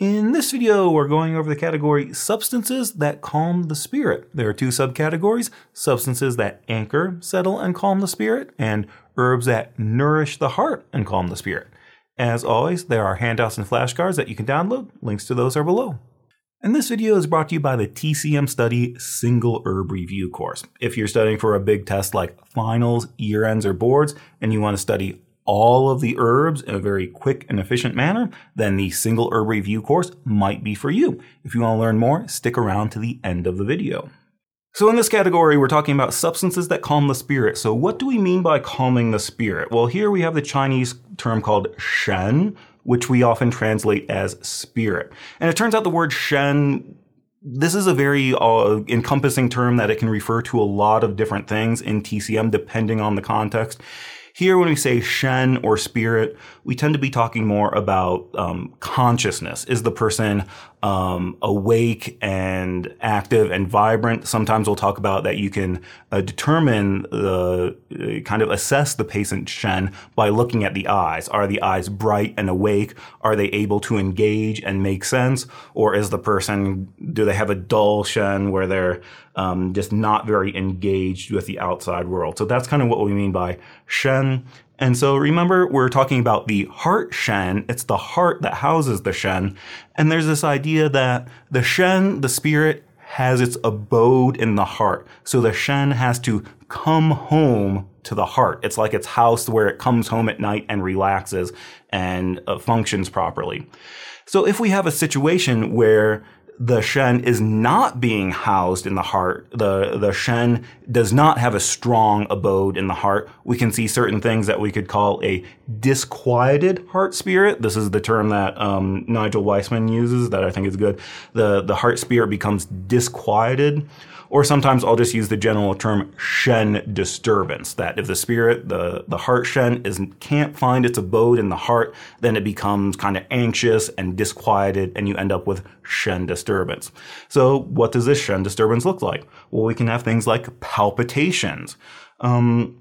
In this video, we're going over the category substances that calm the spirit. There are two subcategories substances that anchor, settle, and calm the spirit, and herbs that nourish the heart and calm the spirit. As always, there are handouts and flashcards that you can download. Links to those are below. And this video is brought to you by the TCM Study Single Herb Review course. If you're studying for a big test like finals, year ends, or boards, and you want to study all of the herbs in a very quick and efficient manner, then the single herb review course might be for you. If you want to learn more, stick around to the end of the video. So in this category, we're talking about substances that calm the spirit. So what do we mean by calming the spirit? Well, here we have the Chinese term called shen, which we often translate as spirit. And it turns out the word shen this is a very uh, encompassing term that it can refer to a lot of different things in TCM depending on the context. Here, when we say Shen or spirit, we tend to be talking more about um, consciousness. Is the person um, awake and active and vibrant? Sometimes we'll talk about that you can uh, determine the uh, kind of assess the patient Shen by looking at the eyes. Are the eyes bright and awake? Are they able to engage and make sense? Or is the person, do they have a dull Shen where they're um, just not very engaged with the outside world? So that's kind of what we mean by Shen. And so remember, we're talking about the heart shen. It's the heart that houses the shen. And there's this idea that the shen, the spirit, has its abode in the heart. So the shen has to come home to the heart. It's like its house where it comes home at night and relaxes and uh, functions properly. So if we have a situation where the Shen is not being housed in the heart. The, the Shen does not have a strong abode in the heart. We can see certain things that we could call a disquieted heart spirit. This is the term that um, Nigel Wiseman uses that I think is good. The, the heart spirit becomes disquieted or sometimes I'll just use the general term Shen disturbance. That if the spirit, the, the heart Shen, is, can't find its abode in the heart, then it becomes kind of anxious and disquieted, and you end up with Shen disturbance. So, what does this Shen disturbance look like? Well, we can have things like palpitations. Um,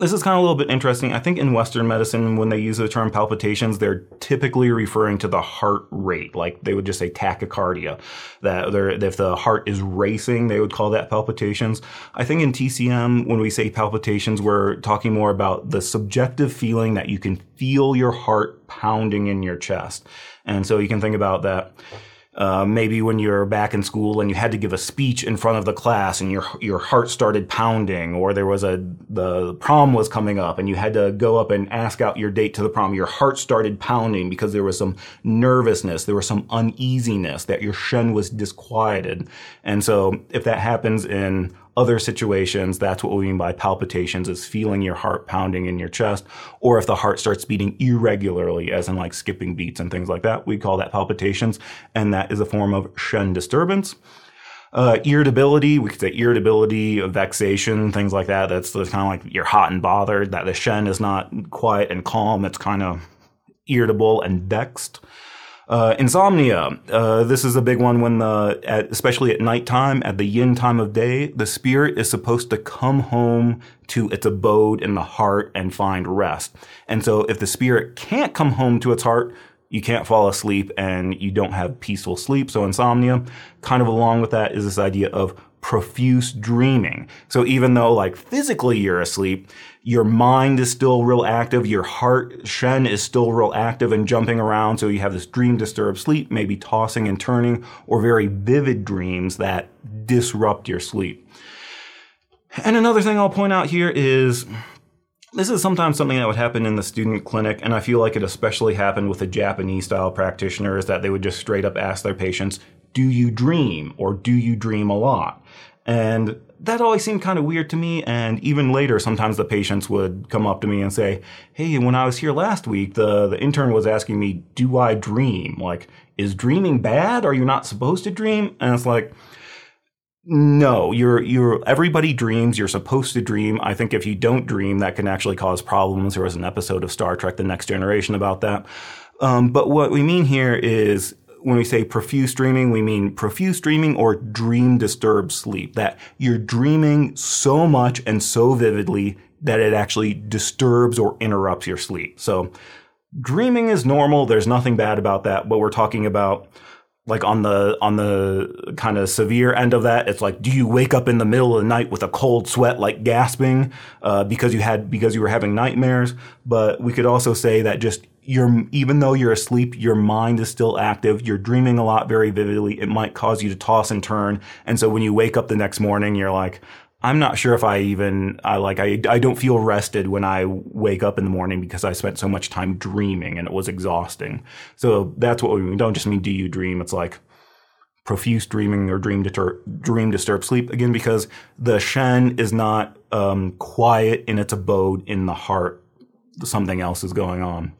this is kind of a little bit interesting. I think in Western medicine, when they use the term palpitations, they're typically referring to the heart rate. Like they would just say tachycardia. That if the heart is racing, they would call that palpitations. I think in TCM, when we say palpitations, we're talking more about the subjective feeling that you can feel your heart pounding in your chest. And so you can think about that uh, maybe when you're back in school and you had to give a speech in front of the class and your your heart started pounding, or there was a the prom was coming up and you had to go up and ask out your date to the prom. Your heart started pounding because there was some nervousness, there was some uneasiness that your shen was disquieted, and so if that happens in other situations, that's what we mean by palpitations is feeling your heart pounding in your chest. Or if the heart starts beating irregularly, as in like skipping beats and things like that, we call that palpitations. And that is a form of Shen disturbance. Uh, irritability, we could say irritability, vexation, things like that. That's, that's kind of like you're hot and bothered, that the Shen is not quiet and calm. It's kind of irritable and vexed. Uh, insomnia. Uh, this is a big one when the, at, especially at nighttime, at the yin time of day, the spirit is supposed to come home to its abode in the heart and find rest. And so if the spirit can't come home to its heart, you can't fall asleep and you don't have peaceful sleep. So insomnia, kind of along with that is this idea of profuse dreaming. So even though like physically you're asleep, your mind is still real active, your heart, Shen, is still real active and jumping around. So you have this dream disturbed sleep, maybe tossing and turning, or very vivid dreams that disrupt your sleep. And another thing I'll point out here is this is sometimes something that would happen in the student clinic, and I feel like it especially happened with the Japanese style practitioners that they would just straight up ask their patients, Do you dream? or Do you dream a lot? And that always seemed kind of weird to me. And even later, sometimes the patients would come up to me and say, Hey, when I was here last week, the, the intern was asking me, Do I dream? Like, is dreaming bad? Are you not supposed to dream? And it's like, no, you're you're everybody dreams. You're supposed to dream. I think if you don't dream, that can actually cause problems. There was an episode of Star Trek: The Next Generation about that. Um, but what we mean here is when we say profuse dreaming, we mean profuse dreaming or dream disturbed sleep, that you're dreaming so much and so vividly that it actually disturbs or interrupts your sleep. So dreaming is normal. There's nothing bad about that, but we're talking about like on the on the kind of severe end of that it's like do you wake up in the middle of the night with a cold sweat like gasping uh, because you had because you were having nightmares? But we could also say that just you're even though you're asleep your mind is still active you're dreaming a lot very vividly it might cause you to toss and turn. And so when you wake up the next morning you're like I'm not sure if I even I like I I don't feel rested when I wake up in the morning because I spent so much time dreaming and it was exhausting. So that's what we mean. Don't just mean do you dream. It's like profuse dreaming or dream deter, dream disturbed sleep again because the shen is not um, quiet in its abode in the heart. Something else is going on.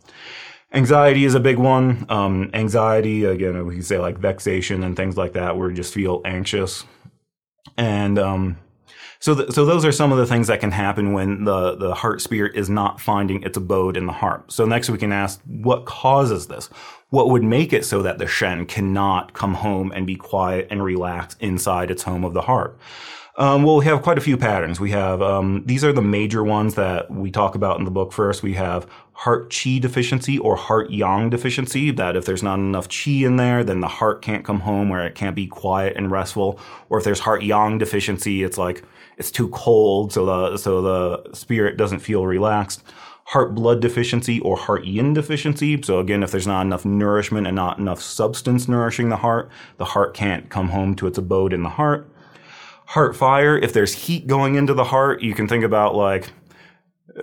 Anxiety is a big one. Um, anxiety again, we can say like vexation and things like that, where you just feel anxious and um, so, th- so those are some of the things that can happen when the, the heart spirit is not finding its abode in the heart. So next we can ask, what causes this? What would make it so that the Shen cannot come home and be quiet and relax inside its home of the heart? Um, well, we have quite a few patterns. We have um, these are the major ones that we talk about in the book. First, we have heart qi deficiency or heart yang deficiency. That if there's not enough qi in there, then the heart can't come home where it can't be quiet and restful. Or if there's heart yang deficiency, it's like it's too cold, so the so the spirit doesn't feel relaxed. Heart blood deficiency or heart yin deficiency. So again, if there's not enough nourishment and not enough substance nourishing the heart, the heart can't come home to its abode in the heart. Heart fire, if there's heat going into the heart, you can think about like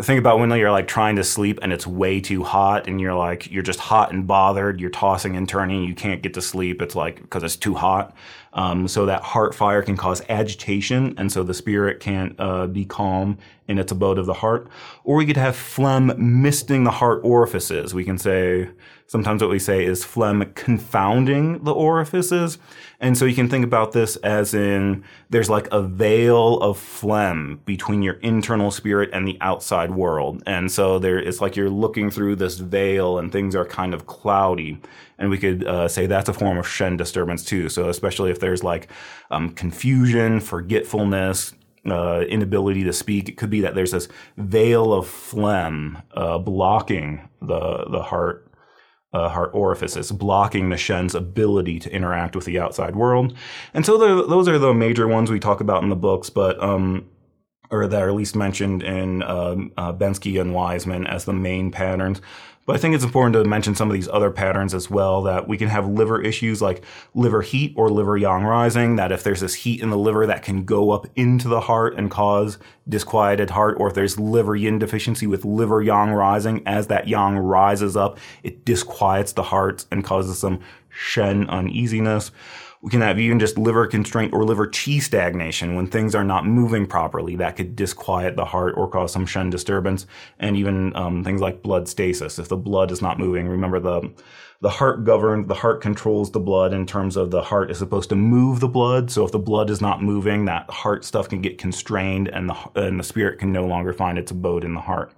think about when you're like trying to sleep and it's way too hot and you're like you're just hot and bothered you're tossing and turning you can't get to sleep it's like because it's too hot. Um, so that heart fire can cause agitation and so the spirit can't uh, be calm in its abode of the heart. Or we could have phlegm misting the heart orifices. We can say sometimes what we say is phlegm confounding the orifices and so you can think about this as in there's like a veil of phlegm between your internal spirit and the outside world. And so there, it's like you're looking through this veil and things are kind of cloudy. And we could uh, say that's a form of Shen disturbance too. So especially if there's like um, confusion, forgetfulness, uh, inability to speak. It could be that there's this veil of phlegm uh, blocking the the heart uh, heart orifices, blocking the Shen's ability to interact with the outside world. And so those are the major ones we talk about in the books, but um, or that are at least mentioned in um, uh, Bensky and Wiseman as the main patterns. But I think it's important to mention some of these other patterns as well that we can have liver issues like liver heat or liver yang rising, that if there's this heat in the liver that can go up into the heart and cause disquieted heart, or if there's liver yin deficiency with liver yang rising, as that yang rises up, it disquiets the heart and causes some shen uneasiness. We can have even just liver constraint or liver qi stagnation when things are not moving properly. That could disquiet the heart or cause some Shen disturbance, and even um, things like blood stasis. If the blood is not moving, remember the the heart governs, the heart controls the blood in terms of the heart is supposed to move the blood. So if the blood is not moving, that heart stuff can get constrained, and the and the spirit can no longer find its abode in the heart.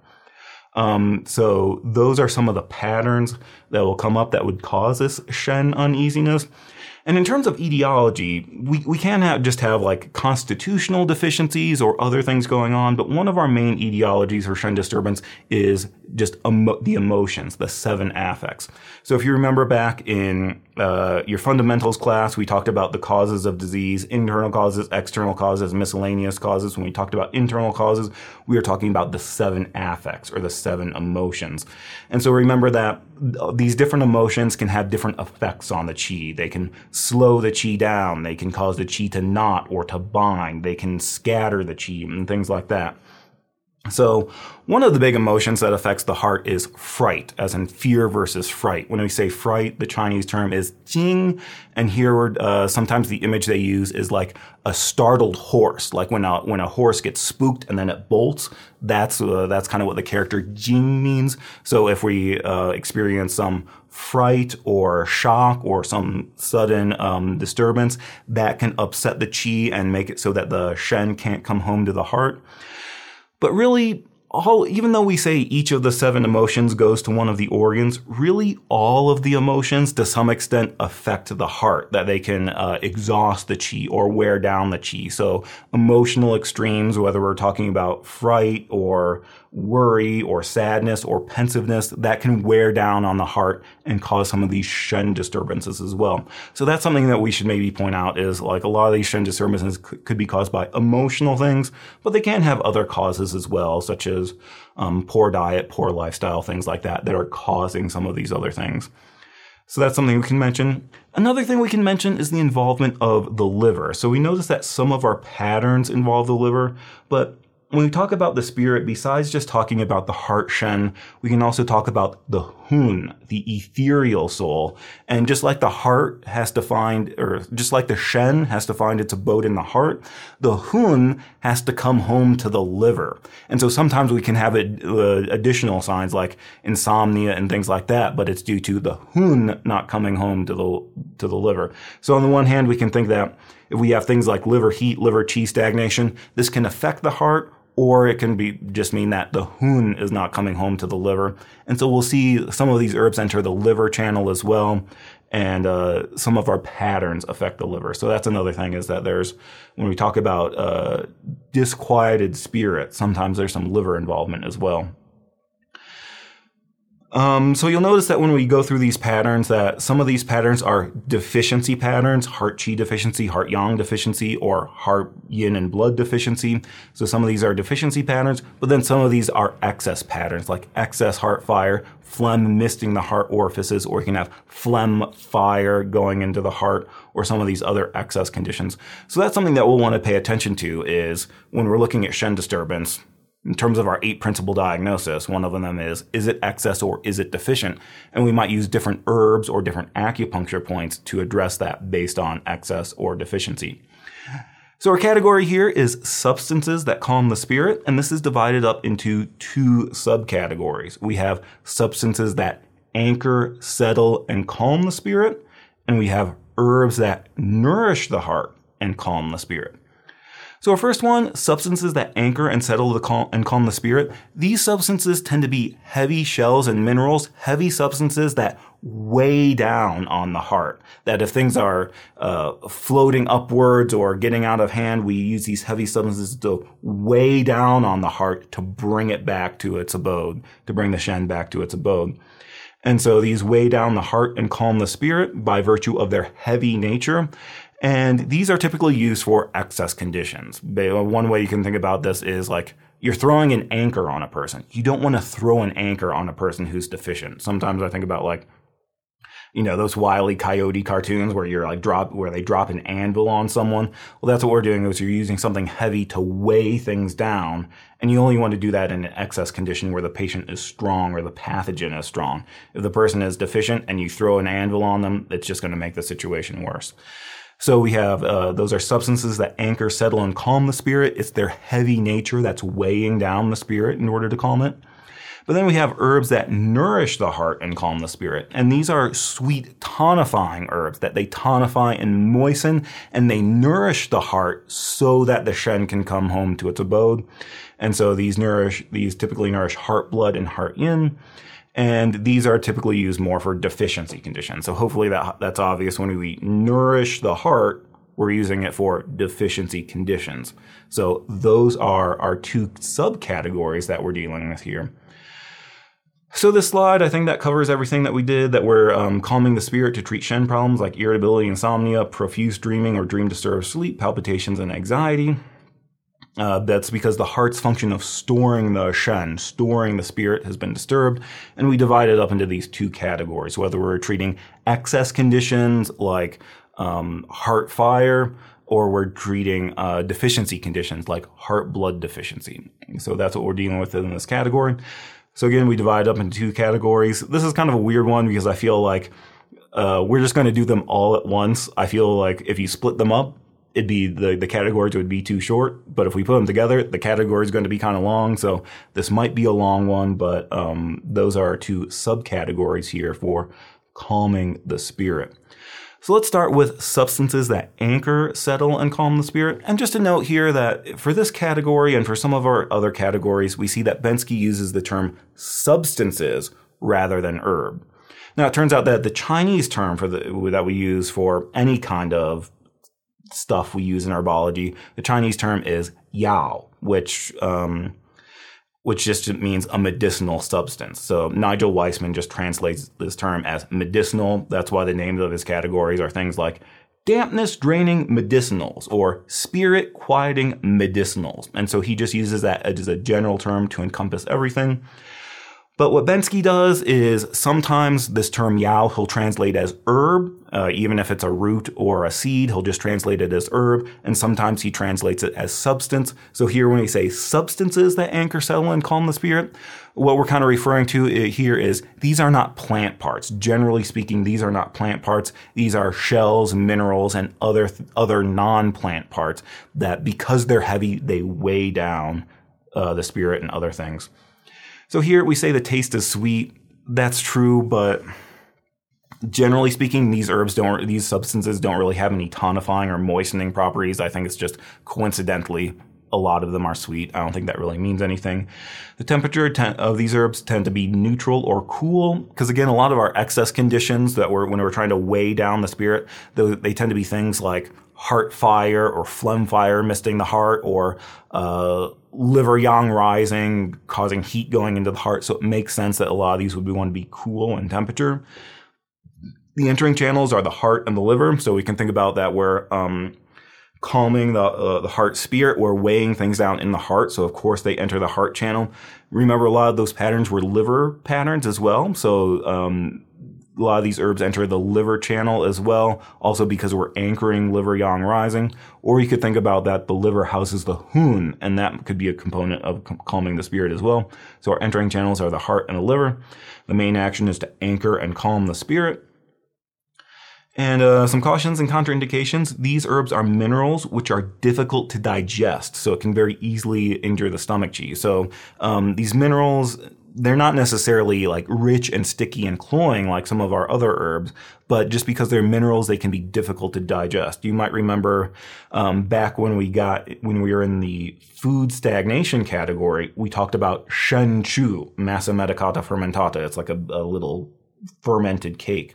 Um, so those are some of the patterns that will come up that would cause this Shen uneasiness. And in terms of etiology, we, we can have, just have like constitutional deficiencies or other things going on, but one of our main etiologies for Shen disturbance is just emo- the emotions, the seven affects. So if you remember back in uh, your fundamentals class, we talked about the causes of disease, internal causes, external causes, miscellaneous causes. When we talked about internal causes, we were talking about the seven affects or the seven emotions. And so remember that these different emotions can have different effects on the chi. They can slow the chi down. They can cause the chi to knot or to bind. They can scatter the chi and things like that. So, one of the big emotions that affects the heart is fright, as in fear versus fright. When we say fright, the Chinese term is jing, and here uh, sometimes the image they use is like a startled horse, like when a when a horse gets spooked and then it bolts. That's uh, that's kind of what the character jing means. So, if we uh, experience some fright or shock or some sudden um, disturbance, that can upset the qi and make it so that the shen can't come home to the heart. But really, all, even though we say each of the seven emotions goes to one of the organs, really all of the emotions to some extent affect the heart, that they can uh, exhaust the chi or wear down the chi. So emotional extremes, whether we're talking about fright or worry or sadness or pensiveness that can wear down on the heart and cause some of these Shen disturbances as well. So that's something that we should maybe point out is like a lot of these Shen disturbances could be caused by emotional things, but they can have other causes as well, such as um, poor diet, poor lifestyle, things like that, that are causing some of these other things. So that's something we can mention. Another thing we can mention is the involvement of the liver. So we notice that some of our patterns involve the liver, but when we talk about the spirit, besides just talking about the heart shen, we can also talk about the hun, the ethereal soul. And just like the heart has to find, or just like the shen has to find its abode in the heart, the hun has to come home to the liver. And so sometimes we can have uh, additional signs like insomnia and things like that, but it's due to the hun not coming home to the, to the liver. So on the one hand, we can think that if we have things like liver heat, liver qi stagnation, this can affect the heart or it can be just mean that the hun is not coming home to the liver. And so we'll see some of these herbs enter the liver channel as well. And uh, some of our patterns affect the liver. So that's another thing is that there's, when we talk about uh, disquieted spirit, sometimes there's some liver involvement as well. Um, so you'll notice that when we go through these patterns, that some of these patterns are deficiency patterns, heart chi deficiency, heart yang deficiency, or heart yin and blood deficiency. So some of these are deficiency patterns, but then some of these are excess patterns, like excess heart fire, phlegm misting the heart orifices, or you can have phlegm fire going into the heart, or some of these other excess conditions. So that's something that we'll want to pay attention to is when we're looking at Shen disturbance in terms of our eight principal diagnosis, one of them is, is it excess or is it deficient? And we might use different herbs or different acupuncture points to address that based on excess or deficiency. So our category here is substances that calm the spirit, and this is divided up into two subcategories. We have substances that anchor, settle, and calm the spirit, and we have herbs that nourish the heart and calm the spirit. So our first one, substances that anchor and settle the and calm the spirit. These substances tend to be heavy shells and minerals, heavy substances that weigh down on the heart. That if things are uh, floating upwards or getting out of hand, we use these heavy substances to weigh down on the heart to bring it back to its abode, to bring the Shen back to its abode. And so these weigh down the heart and calm the spirit by virtue of their heavy nature. And these are typically used for excess conditions. One way you can think about this is like you're throwing an anchor on a person. You don't want to throw an anchor on a person who's deficient. Sometimes I think about like, you know, those wily coyote cartoons where you're like drop, where they drop an anvil on someone. Well, that's what we're doing is you're using something heavy to weigh things down. And you only want to do that in an excess condition where the patient is strong or the pathogen is strong. If the person is deficient and you throw an anvil on them, it's just going to make the situation worse. So we have uh, those are substances that anchor, settle, and calm the spirit. It's their heavy nature that's weighing down the spirit in order to calm it. But then we have herbs that nourish the heart and calm the spirit. And these are sweet tonifying herbs that they tonify and moisten and they nourish the heart so that the Shen can come home to its abode. And so these nourish, these typically nourish heart blood and heart yin. And these are typically used more for deficiency conditions. So hopefully that, that's obvious when we nourish the heart, we're using it for deficiency conditions. So those are our two subcategories that we're dealing with here. So this slide, I think that covers everything that we did, that we're um, calming the spirit to treat Shen problems like irritability, insomnia, profuse dreaming or dream disturbed sleep, palpitations, and anxiety. Uh, that's because the heart's function of storing the shen, storing the spirit, has been disturbed. And we divide it up into these two categories, whether we're treating excess conditions like um, heart fire or we're treating uh, deficiency conditions like heart blood deficiency. So that's what we're dealing with in this category. So again, we divide up into two categories. This is kind of a weird one because I feel like uh, we're just going to do them all at once. I feel like if you split them up, it'd be the, the categories would be too short. But if we put them together, the category is going to be kind of long. So this might be a long one, but um, those are two subcategories here for calming the spirit. So let's start with substances that anchor, settle, and calm the spirit. And just a note here that for this category and for some of our other categories, we see that Bensky uses the term substances rather than herb. Now it turns out that the Chinese term for the that we use for any kind of stuff we use in herbology. The Chinese term is yao, which um, which just means a medicinal substance. So Nigel Wiseman just translates this term as medicinal. That's why the names of his categories are things like dampness draining medicinals or spirit quieting medicinals. And so he just uses that as a general term to encompass everything. But what Bensky does is sometimes this term yao he'll translate as herb, uh, even if it's a root or a seed, he'll just translate it as herb, and sometimes he translates it as substance. So here, when we say substances that anchor, settle, and calm the spirit, what we're kind of referring to here is these are not plant parts. Generally speaking, these are not plant parts. These are shells, minerals, and other other non-plant parts that, because they're heavy, they weigh down uh, the spirit and other things. So here we say the taste is sweet. That's true, but generally speaking, these herbs don't, these substances don't really have any tonifying or moistening properties. I think it's just coincidentally a lot of them are sweet. I don't think that really means anything. The temperature of these herbs tend to be neutral or cool because again, a lot of our excess conditions that we're when we're trying to weigh down the spirit, they tend to be things like heart fire or phlegm fire misting the heart or uh, liver yang rising causing heat going into the heart. So it makes sense that a lot of these would be want to be cool in temperature. The entering channels are the heart and the liver. So we can think about that where um, calming the uh, the heart spirit we're weighing things down in the heart. So of course they enter the heart channel. Remember a lot of those patterns were liver patterns as well. So um, a lot of these herbs enter the liver channel as well, also because we're anchoring liver yang rising. Or you could think about that the liver houses the hun, and that could be a component of calming the spirit as well. So our entering channels are the heart and the liver. The main action is to anchor and calm the spirit. And uh, some cautions and contraindications. These herbs are minerals which are difficult to digest, so it can very easily injure the stomach chi. So um, these minerals they're not necessarily like rich and sticky and cloying like some of our other herbs, but just because they're minerals, they can be difficult to digest. You might remember um, back when we got when we were in the food stagnation category, we talked about shen qu, massa medicata fermentata. It's like a, a little fermented cake.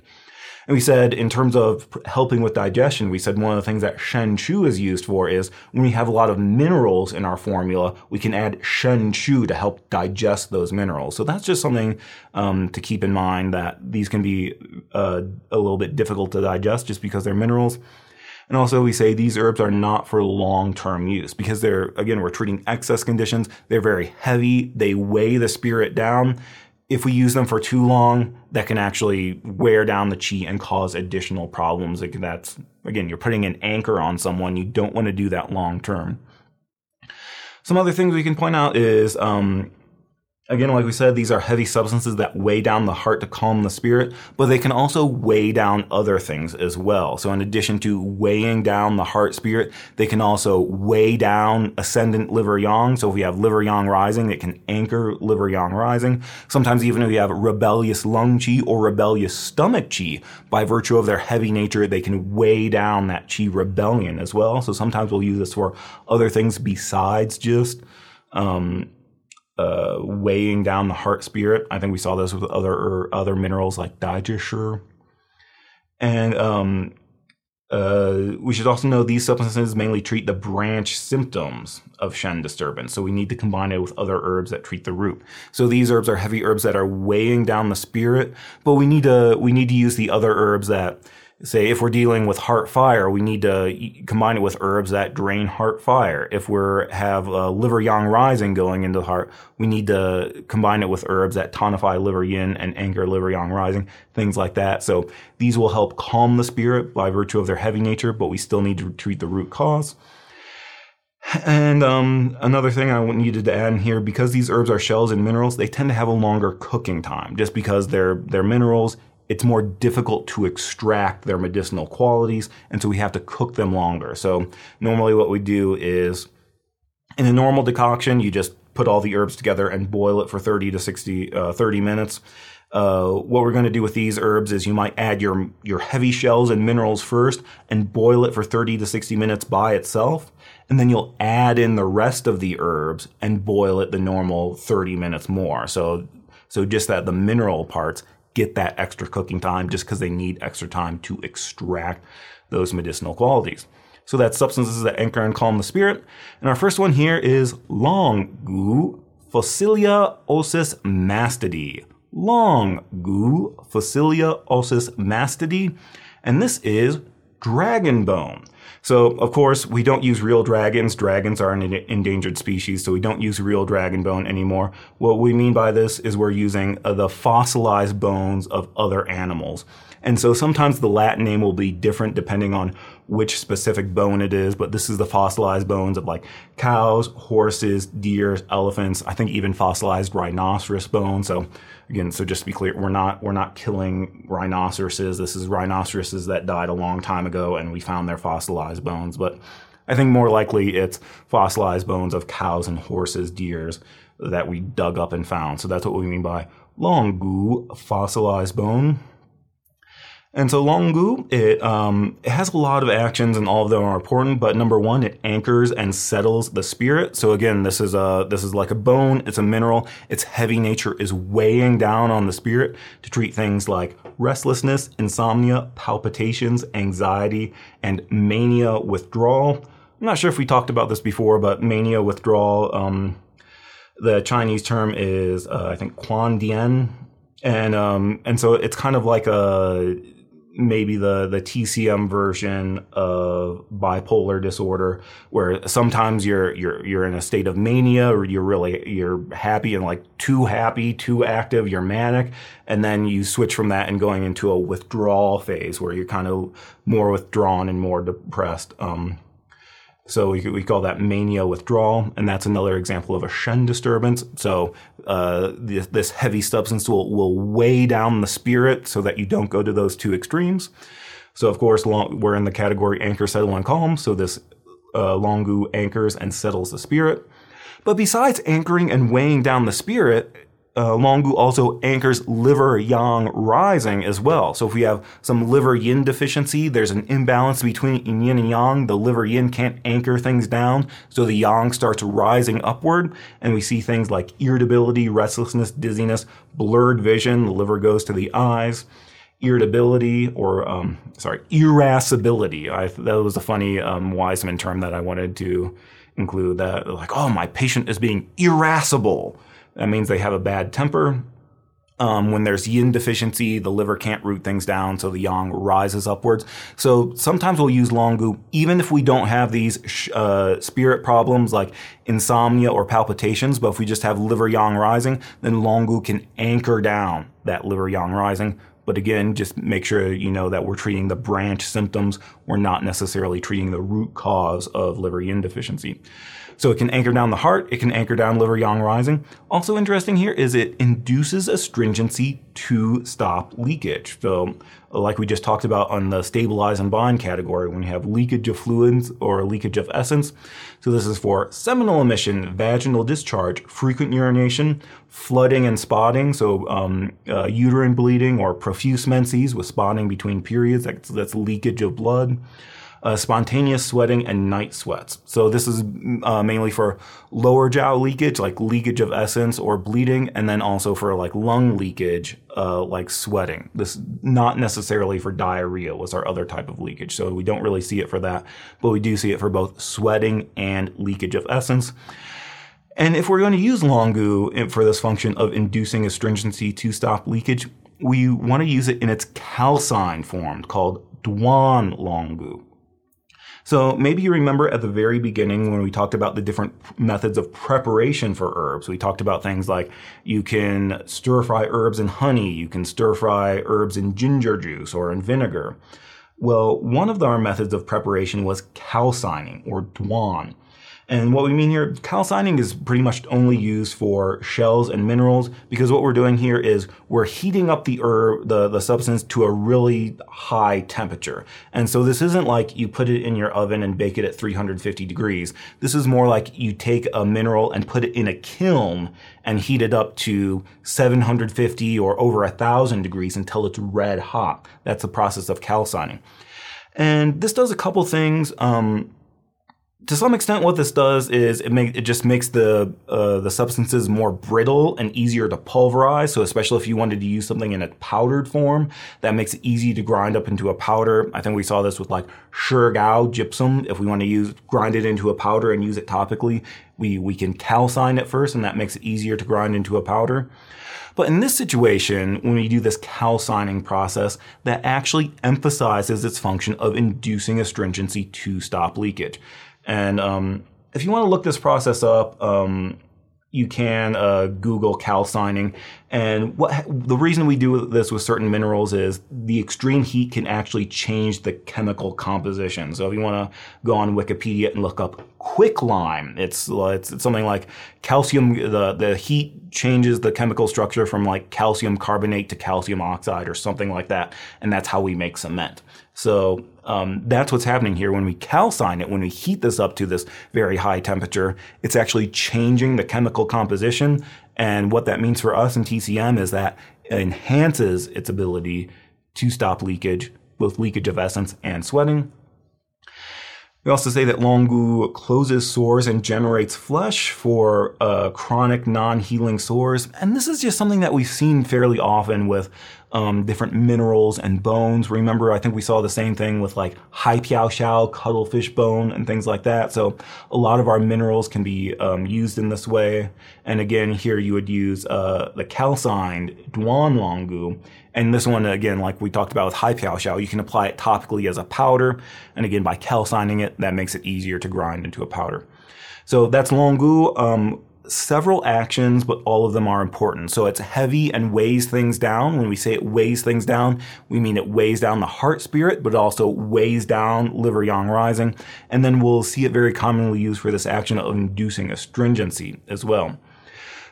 And we said, in terms of helping with digestion, we said one of the things that Shen Qu is used for is when we have a lot of minerals in our formula, we can add Shen Qu to help digest those minerals. So that's just something um, to keep in mind that these can be uh, a little bit difficult to digest just because they're minerals. And also we say these herbs are not for long-term use because they're, again, we're treating excess conditions. They're very heavy. They weigh the spirit down if we use them for too long, that can actually wear down the chi and cause additional problems. Like that's again, you're putting an anchor on someone. You don't want to do that long term. Some other things we can point out is um, Again, like we said, these are heavy substances that weigh down the heart to calm the spirit, but they can also weigh down other things as well. So in addition to weighing down the heart spirit, they can also weigh down ascendant liver yang. So if we have liver yang rising, it can anchor liver yang rising. Sometimes even if we have rebellious lung qi or rebellious stomach qi, by virtue of their heavy nature, they can weigh down that qi rebellion as well. So sometimes we'll use this for other things besides just um, uh, weighing down the heart spirit. I think we saw this with other other minerals like Daijia And um, uh, we should also know these substances mainly treat the branch symptoms of Shen disturbance. So we need to combine it with other herbs that treat the root. So these herbs are heavy herbs that are weighing down the spirit, but we need to we need to use the other herbs that say if we're dealing with heart fire, we need to combine it with herbs that drain heart fire. If we have uh, liver yang rising going into the heart, we need to combine it with herbs that tonify liver yin and anchor liver yang rising, things like that. So these will help calm the spirit by virtue of their heavy nature, but we still need to treat the root cause. And um, another thing I needed to add in here, because these herbs are shells and minerals, they tend to have a longer cooking time, just because they're they're minerals it's more difficult to extract their medicinal qualities, and so we have to cook them longer. So normally what we do is in a normal decoction, you just put all the herbs together and boil it for 30 to 60, uh, 30 minutes. Uh, what we're going to do with these herbs is you might add your your heavy shells and minerals first and boil it for 30 to 60 minutes by itself and then you'll add in the rest of the herbs and boil it the normal 30 minutes more so so just that the mineral parts get that extra cooking time just because they need extra time to extract those medicinal qualities. So that's substances that anchor and calm the spirit. And our first one here is long gu Fossilia ossis mastodi. Long gu, Fossilia ossis mastodi. And this is dragon bone. So, of course, we don't use real dragons. Dragons are an endangered species, so we don't use real dragon bone anymore. What we mean by this is we're using uh, the fossilized bones of other animals. And so sometimes the Latin name will be different depending on which specific bone it is, but this is the fossilized bones of like cows, horses, deer, elephants, I think even fossilized rhinoceros bones. So again, so just to be clear, we're not we're not killing rhinoceroses. This is rhinoceroses that died a long time ago, and we found their fossilized bones. But I think more likely it's fossilized bones of cows and horses, deers that we dug up and found. So that's what we mean by longu, fossilized bone. And so Longu, it, um, it has a lot of actions and all of them are important, but number one, it anchors and settles the spirit. So again, this is a, this is like a bone. It's a mineral. Its heavy nature is weighing down on the spirit to treat things like restlessness, insomnia, palpitations, anxiety, and mania withdrawal. I'm not sure if we talked about this before, but mania withdrawal, um, the Chinese term is, uh, I think, kuang dian. And, um, and so it's kind of like a, maybe the the TCM version of bipolar disorder, where sometimes you're you're you're in a state of mania, or you're really you're happy and like too happy, too active, you're manic, and then you switch from that and going into a withdrawal phase where you're kind of more withdrawn and more depressed. Um, so we, we call that mania withdrawal, and that's another example of a Shen disturbance. So uh, this, this, heavy substance will, will weigh down the spirit so that you don't go to those two extremes. So of course, long, we're in the category anchor, settle, and calm. So this uh, longu anchors and settles the spirit. But besides anchoring and weighing down the spirit, uh, Longu also anchors liver yang rising as well. So if we have some liver yin deficiency, there's an imbalance between yin and yang. The liver yin can't anchor things down, so the yang starts rising upward, and we see things like irritability, restlessness, dizziness, blurred vision. The liver goes to the eyes. Irritability or um, sorry, irascibility. I, that was a funny um, Wiseman term that I wanted to include. That like, oh, my patient is being irascible that means they have a bad temper. Um, when there's yin deficiency, the liver can't root things down, so the yang rises upwards. So sometimes we'll use longu, even if we don't have these uh, spirit problems like insomnia or palpitations. But if we just have liver yang rising, then longu can anchor down that liver yang rising. But again, just make sure you know that we're treating the branch symptoms. We're not necessarily treating the root cause of liver yin deficiency. So it can anchor down the heart, it can anchor down liver yang rising. Also interesting here is it induces astringency to stop leakage. So like we just talked about on the stabilize and bind category, when you have leakage of fluids or leakage of essence. So this is for seminal emission, vaginal discharge, frequent urination, flooding and spotting. So um, uh, uterine bleeding or profuse menses with spotting between periods. That's, that's leakage of blood uh, spontaneous sweating, and night sweats. So this is uh, mainly for lower jiao leakage, like leakage of essence or bleeding, and then also for like lung leakage, uh, like sweating. This not necessarily for diarrhea was our other type of leakage. So we don't really see it for that, but we do see it for both sweating and leakage of essence. And if we're going to use Longu for this function of inducing astringency to stop leakage, we want to use it in its calcine form called Duan Longu. So maybe you remember at the very beginning when we talked about the different methods of preparation for herbs. We talked about things like you can stir fry herbs in honey, you can stir fry herbs in ginger juice or in vinegar. Well, one of our methods of preparation was calcining or duan. And what we mean here, calcining is pretty much only used for shells and minerals because what we're doing here is we're heating up the herb, the, the substance to a really high temperature. And so this isn't like you put it in your oven and bake it at 350 degrees. This is more like you take a mineral and put it in a kiln and heat it up to 750 or over a thousand degrees until it's red hot. That's the process of calcining. And this does a couple things. Um, to some extent, what this does is it make it just makes the uh, the substances more brittle and easier to pulverize. So, especially if you wanted to use something in a powdered form, that makes it easy to grind up into a powder. I think we saw this with like Shi Gao gypsum. If we want to use grind it into a powder and use it topically, we we can calcine it first, and that makes it easier to grind into a powder. But in this situation, when we do this calcining process, that actually emphasizes its function of inducing astringency to stop leakage. And um, if you want to look this process up, um, you can uh, Google calcining. And what the reason we do this with certain minerals is the extreme heat can actually change the chemical composition. So if you want to go on Wikipedia and look up quicklime, it's, it's it's something like calcium. The the heat changes the chemical structure from like calcium carbonate to calcium oxide or something like that, and that's how we make cement. So um, that's what's happening here when we calcine it, when we heat this up to this very high temperature, it's actually changing the chemical composition. And what that means for us in TCM is that it enhances its ability to stop leakage, both leakage of essence and sweating, we also say that Longu closes sores and generates flesh for uh, chronic non-healing sores. And this is just something that we've seen fairly often with um, different minerals and bones. Remember, I think we saw the same thing with like Haipiaoxiao, cuttlefish bone, and things like that. So a lot of our minerals can be um, used in this way. And again, here you would use uh, the calcined Duan Longu and this one, again, like we talked about with Haipiaoxiao, you can apply it topically as a powder. And again, by calcining it, that makes it easier to grind into a powder. So that's Longu. Um, several actions, but all of them are important. So it's heavy and weighs things down. When we say it weighs things down, we mean it weighs down the heart spirit, but also weighs down liver yang rising. And then we'll see it very commonly used for this action of inducing astringency as well.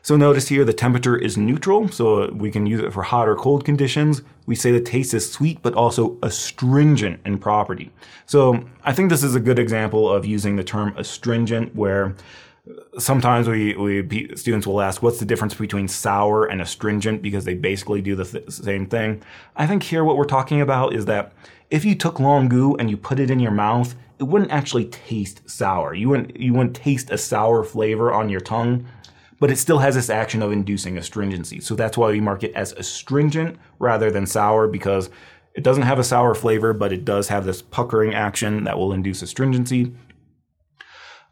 So notice here the temperature is neutral, so we can use it for hot or cold conditions. We say the taste is sweet, but also astringent in property. So I think this is a good example of using the term astringent where sometimes we, we students will ask what's the difference between sour and astringent because they basically do the th- same thing. I think here what we're talking about is that if you took longu and you put it in your mouth, it wouldn't actually taste sour. You wouldn't you wouldn't taste a sour flavor on your tongue but it still has this action of inducing astringency. So that's why we mark it as astringent rather than sour because it doesn't have a sour flavor, but it does have this puckering action that will induce astringency.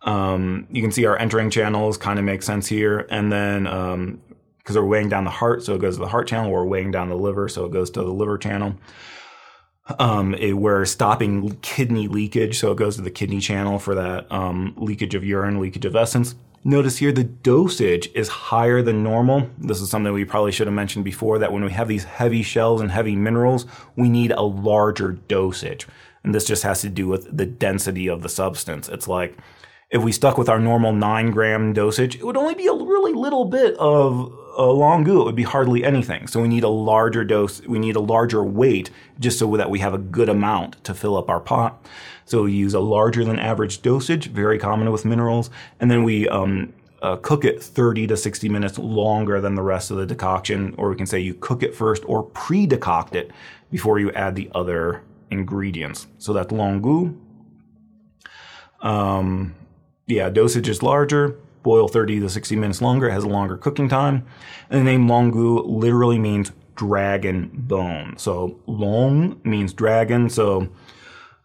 Um, you can see our entering channels kind of make sense here. And then, um, because we're weighing down the heart, so it goes to the heart channel. We're weighing down the liver, so it goes to the liver channel. Um, it, we're stopping kidney leakage, so it goes to the kidney channel for that um, leakage of urine, leakage of essence. Notice here the dosage is higher than normal. This is something we probably should have mentioned before that when we have these heavy shells and heavy minerals, we need a larger dosage. And this just has to do with the density of the substance. It's like if we stuck with our normal nine gram dosage, it would only be a really little bit of a longu. It would be hardly anything. So we need a larger dose. We need a larger weight just so that we have a good amount to fill up our pot. So we use a larger than average dosage, very common with minerals, and then we um, uh, cook it 30 to 60 minutes longer than the rest of the decoction, or we can say you cook it first or pre-decoct it before you add the other ingredients. So that's longu. Um, yeah, dosage is larger. Boil 30 to 60 minutes longer. Has a longer cooking time. And the name longu literally means dragon bone. So long means dragon. So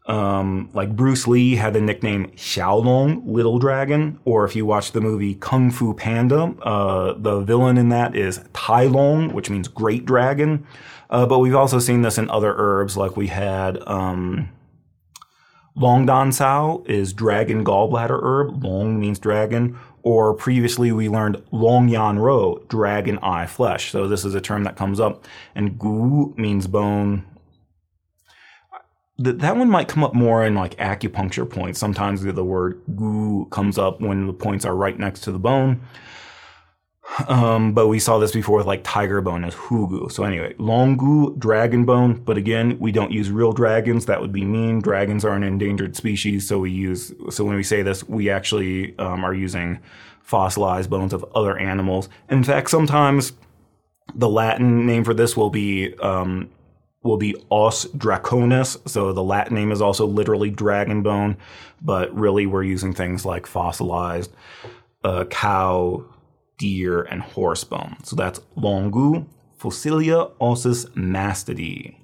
um, like Bruce Lee had the nickname Xiaolong, Little Dragon, or if you watch the movie Kung Fu Panda, uh, the villain in that is Tai Long, which means Great Dragon. Uh, but we've also seen this in other herbs, like we had um, Long Dan Cao is dragon gallbladder herb. Long means dragon. Or previously we learned Long Yan Rou, dragon eye flesh. So this is a term that comes up. And Gu means bone that that one might come up more in like acupuncture points. Sometimes the word gu comes up when the points are right next to the bone. Um, but we saw this before with like tiger bone as hugu. So anyway, longu, dragon bone. But again, we don't use real dragons. That would be mean. Dragons are an endangered species. So we use, so when we say this, we actually um, are using fossilized bones of other animals. In fact, sometimes the Latin name for this will be um, will be os draconis. So the Latin name is also literally dragon bone, but really we're using things like fossilized uh, cow, deer, and horse bone. So that's longu, fossilia ossis mastodi.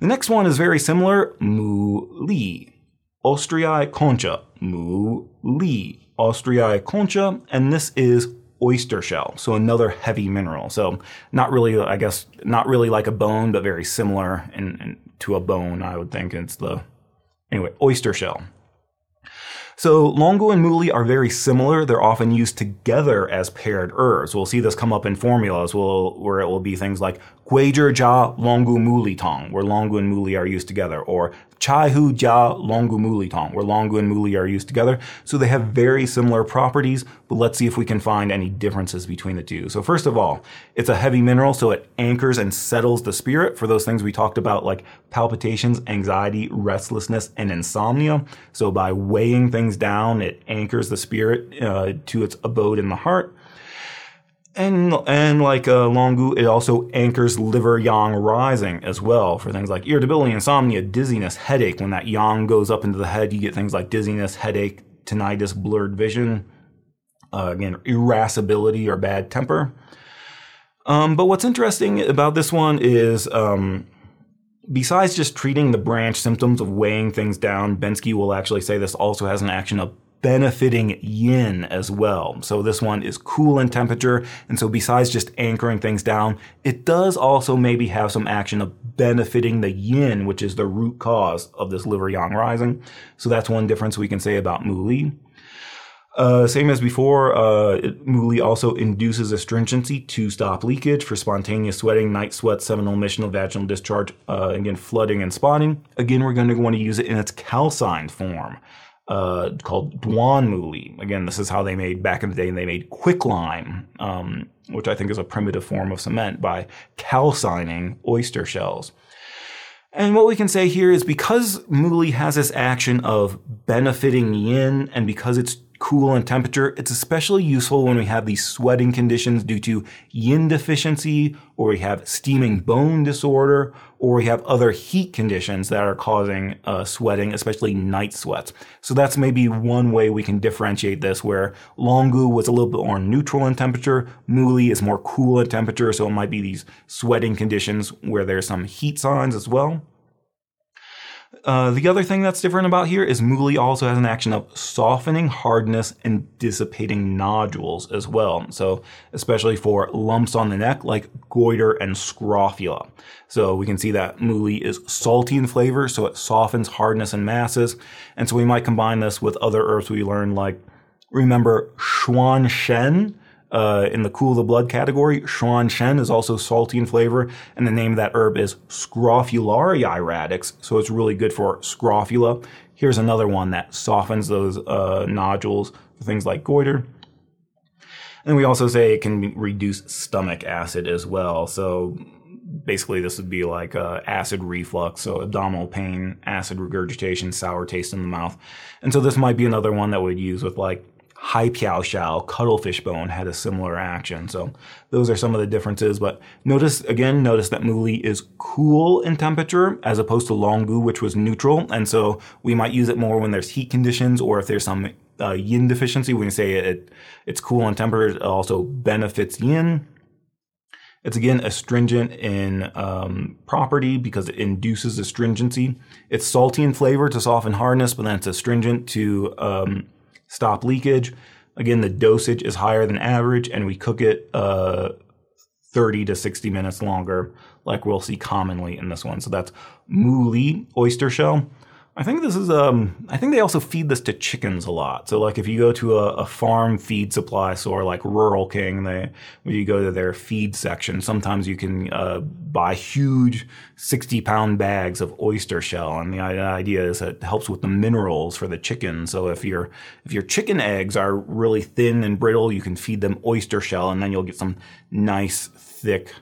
The next one is very similar, mu li. Ostreae concha, mu li. Ostreae concha, and this is oyster shell, so another heavy mineral. So not really, I guess, not really like a bone, but very similar in, in, to a bone. I would think it's the anyway oyster shell. So longu and muli are very similar. They're often used together as paired herbs. We'll see this come up in formulas where it will be things like Gui Zhi ja longu muli tong, where longu and muli are used together, or Chai hu ja longu muli tong, where longu and muli are used together. So they have very similar properties, but let's see if we can find any differences between the two. So first of all, it's a heavy mineral, so it anchors and settles the spirit for those things we talked about, like palpitations, anxiety, restlessness, and insomnia. So by weighing things down, it anchors the spirit uh, to its abode in the heart. And and like uh, Longu, it also anchors liver yang rising as well for things like irritability, insomnia, dizziness, headache. When that yang goes up into the head, you get things like dizziness, headache, tinnitus, blurred vision. Uh, again, irascibility or bad temper. Um, but what's interesting about this one is um, besides just treating the branch symptoms of weighing things down, Bensky will actually say this also has an action of benefiting yin as well. So this one is cool in temperature. And so besides just anchoring things down, it does also maybe have some action of benefiting the yin, which is the root cause of this liver yang rising. So that's one difference we can say about Muli. Uh, same as before, uh, Muli also induces astringency to stop leakage for spontaneous sweating, night sweat, seminal, missional, vaginal discharge, uh, again, flooding and spotting. Again, we're going to want to use it in its calcined form uh, called Duan Muli. Again, this is how they made back in the day. and They made quicklime, um, which I think is a primitive form of cement, by calcining oyster shells. And what we can say here is because Muli has this action of benefiting yin, and because it's cool in temperature. It's especially useful when we have these sweating conditions due to yin deficiency, or we have steaming bone disorder, or we have other heat conditions that are causing uh, sweating, especially night sweats. So that's maybe one way we can differentiate this, where Longu was a little bit more neutral in temperature, Muli is more cool in temperature, so it might be these sweating conditions where there's some heat signs as well. Uh, the other thing that's different about here is Muli also has an action of softening hardness and dissipating nodules as well. So, especially for lumps on the neck like goiter and scrofula. So, we can see that Muli is salty in flavor, so it softens hardness and masses. And so, we might combine this with other herbs we learned, like remember Xuan Shen uh, in the cool the blood category. Xuan Shen is also salty in flavor, and the name of that herb is Scrophularia radix, so it's really good for scrofula. Here's another one that softens those uh, nodules for things like goiter. And we also say it can reduce stomach acid as well. So basically, this would be like uh, acid reflux, so abdominal pain, acid regurgitation, sour taste in the mouth. And so this might be another one that we'd use with like Hai Piao Xiao, cuttlefish bone, had a similar action. So those are some of the differences. But notice, again, notice that Muli is cool in temperature as opposed to Longu, which was neutral. And so we might use it more when there's heat conditions or if there's some uh, yin deficiency. We can say it, it's cool in temperature. It also benefits yin. It's again astringent in um, property because it induces astringency. It's salty in flavor to soften hardness, but then it's astringent to um, stop leakage. Again, the dosage is higher than average, and we cook it uh, 30 to 60 minutes longer, like we'll see commonly in this one. So that's Muli oyster shell. I think this is um I think they also feed this to chickens a lot. So like if you go to a, a, farm feed supply store like Rural King, they when you go to their feed section, sometimes you can uh, buy huge sixty pound bags of oyster shell, and the idea is that it helps with the minerals for the chicken. So if your if your chicken eggs are really thin and brittle, you can feed them oyster shell, and then you'll get some nice thick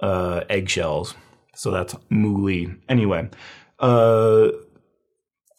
uh, eggshells. So that's Muli. Anyway. Uh,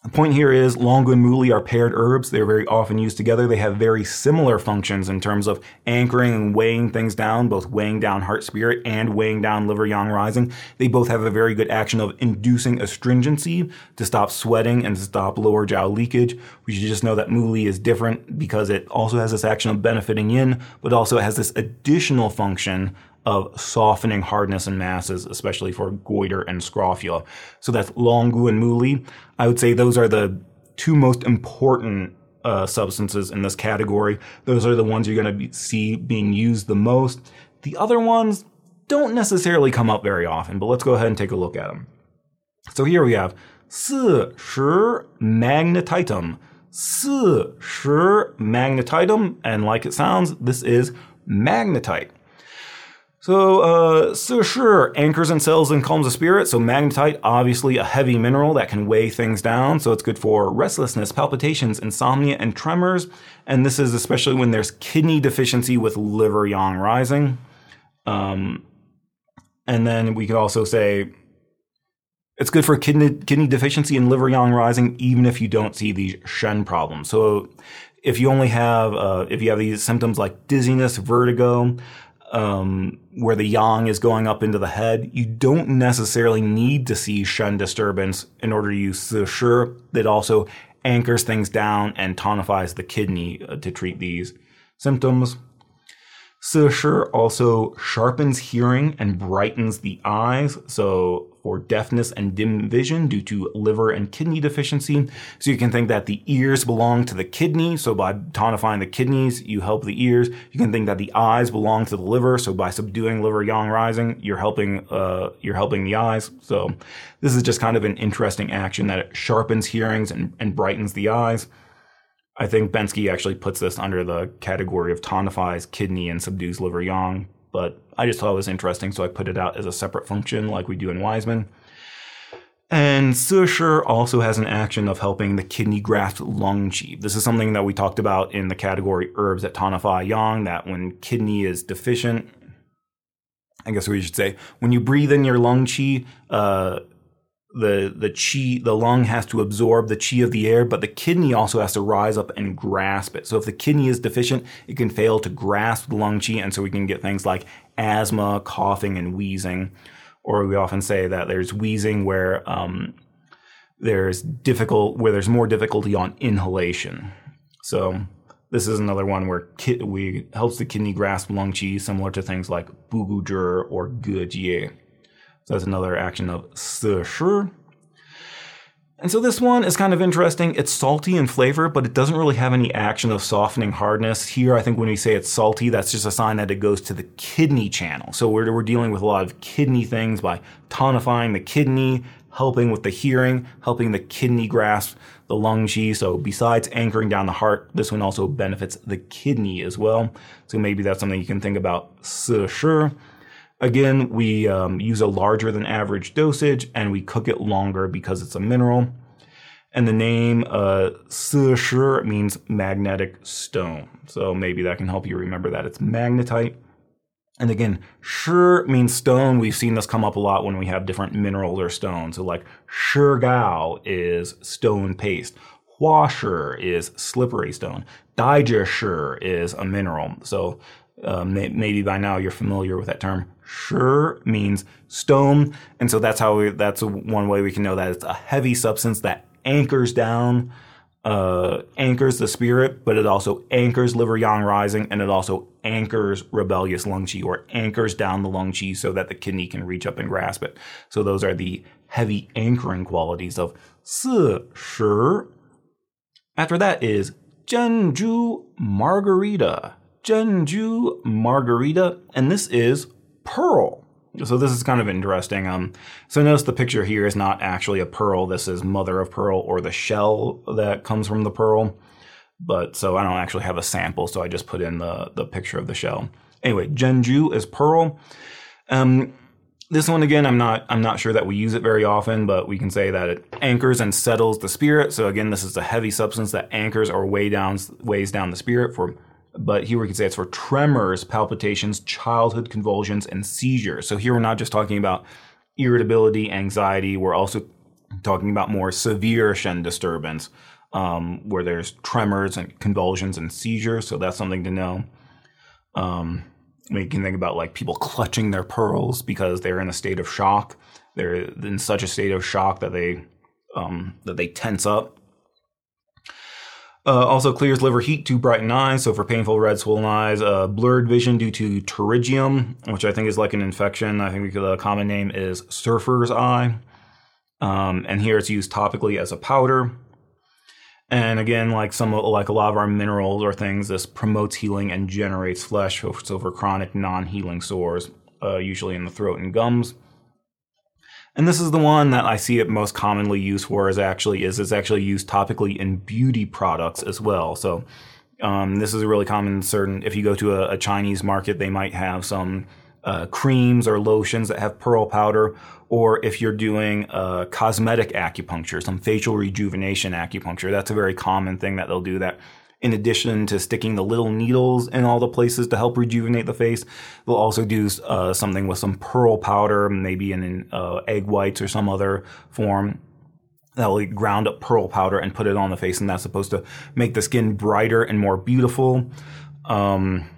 The point here is longu and muli are paired herbs. They're very often used together. They have very similar functions in terms of anchoring and weighing things down, both weighing down heart spirit and weighing down liver yang rising. They both have a very good action of inducing astringency to stop sweating and to stop lower jiao leakage. We should just know that muli is different because it also has this action of benefiting yin, but also has this additional function of softening hardness and masses, especially for goiter and scrofula. So that's longu and muli. I would say those are the two most important uh, substances in this category. Those are the ones you're going to see being used the most. The other ones don't necessarily come up very often, but let's go ahead and take a look at them. So here we have 四十 magnetitum. 四十 magnetitum, and like it sounds, this is magnetite. So, uh, so sure, anchors and cells and calms the spirit. So, magnetite, obviously a heavy mineral that can weigh things down. So, it's good for restlessness, palpitations, insomnia, and tremors. And this is especially when there's kidney deficiency with liver yang rising. Um, and then we could also say it's good for kidney, kidney deficiency and liver yang rising, even if you don't see these Shen problems. So, if you only have, uh, if you have these symptoms like dizziness, vertigo, um, where the yang is going up into the head, you don't necessarily need to see Shen disturbance in order to use Sure that also anchors things down and tonifies the kidney uh, to treat these symptoms. Ci Shi also sharpens hearing and brightens the eyes. So for deafness and dim vision due to liver and kidney deficiency. So you can think that the ears belong to the kidney. So by tonifying the kidneys, you help the ears. You can think that the eyes belong to the liver. So by subduing liver yang rising, you're helping, uh, you're helping the eyes. So this is just kind of an interesting action that it sharpens hearings and, and brightens the eyes. I think Bensky actually puts this under the category of tonifies kidney and subdues liver yang, but I just thought it was interesting, so I put it out as a separate function like we do in Wiseman. And Ci Shi also has an action of helping the kidney graft lung qi. This is something that we talked about in the category herbs that tonify yang, that when kidney is deficient, I guess we should say, when you breathe in your lung qi, uh, the the chi the lung has to absorb the chi of the air but the kidney also has to rise up and grasp it. So if the kidney is deficient it can fail to grasp the lung chi and so we can get things like asthma coughing and wheezing. Or we often say that there's wheezing where um, there's difficult where there's more difficulty on inhalation. So this is another one where ki- we helps the kidney grasp lung chi similar to things like buguzhi or gejie so that's another action of Shi. And so this one is kind of interesting. It's salty in flavor, but it doesn't really have any action of softening hardness. Here, I think when we say it's salty, that's just a sign that it goes to the kidney channel. So we're, we're dealing with a lot of kidney things by tonifying the kidney, helping with the hearing, helping the kidney grasp the lung qi. So besides anchoring down the heart, this one also benefits the kidney as well. So maybe that's something you can think about. Shi. Again, we um, use a larger than average dosage and we cook it longer because it's a mineral. And the name uh, means magnetic stone. So maybe that can help you remember that it's magnetite. And again, sure means stone. We've seen this come up a lot when we have different minerals or stones. So like Gao is stone paste. Hua is slippery stone. Daijia is a mineral. So um, maybe by now you're familiar with that term. Shi means stone, and so that's how we, that's one way we can know that it's a heavy substance that anchors down, uh, anchors the spirit, but it also anchors liver yang rising, and it also anchors rebellious lung qi or anchors down the lung qi so that the kidney can reach up and grasp it. So those are the heavy anchoring qualities of Ci Shi. After that is Zhen Zhu Margarita. Zhen Zhu Margarita, and this is pearl. So this is kind of interesting. Um, so notice the picture here is not actually a pearl. This is mother of pearl or the shell that comes from the pearl. But so I don't actually have a sample, so I just put in the, the picture of the shell. Anyway, Zhen Zhu is pearl. Um, this one again, I'm not I'm not sure that we use it very often, but we can say that it anchors and settles the spirit. So again, this is a heavy substance that anchors or weigh down weighs down the spirit for but here we can say it's for tremors, palpitations, childhood convulsions, and seizures. So here we're not just talking about irritability, anxiety. We're also talking about more severe Shen disturbance, um, where there's tremors and convulsions and seizures. So that's something to know. Um, can think about like people clutching their pearls because they're in a state of shock. They're in such a state of shock that they um, that they tense up. Uh, also clears liver heat to brighten eyes. So for painful red swollen eyes, uh, blurred vision due to pterygium, which I think is like an infection. I think the common name is surfer's eye. Um, and here it's used topically as a powder. And again, like some like a lot of our minerals or things, this promotes healing and generates flesh. So for chronic non-healing sores, uh, usually in the throat and gums. And this is the one that I see it most commonly used for is actually is it's actually used topically in beauty products as well. So um, this is a really common certain if you go to a, a Chinese market, they might have some uh, creams or lotions that have pearl powder, or if you're doing uh, cosmetic acupuncture, some facial rejuvenation acupuncture, that's a very common thing that they'll do. That in addition to sticking the little needles in all the places to help rejuvenate the face, they'll also do uh, something with some pearl powder, maybe in uh, egg whites or some other form. They'll ground up pearl powder and put it on the face, and that's supposed to make the skin brighter and more beautiful. Um,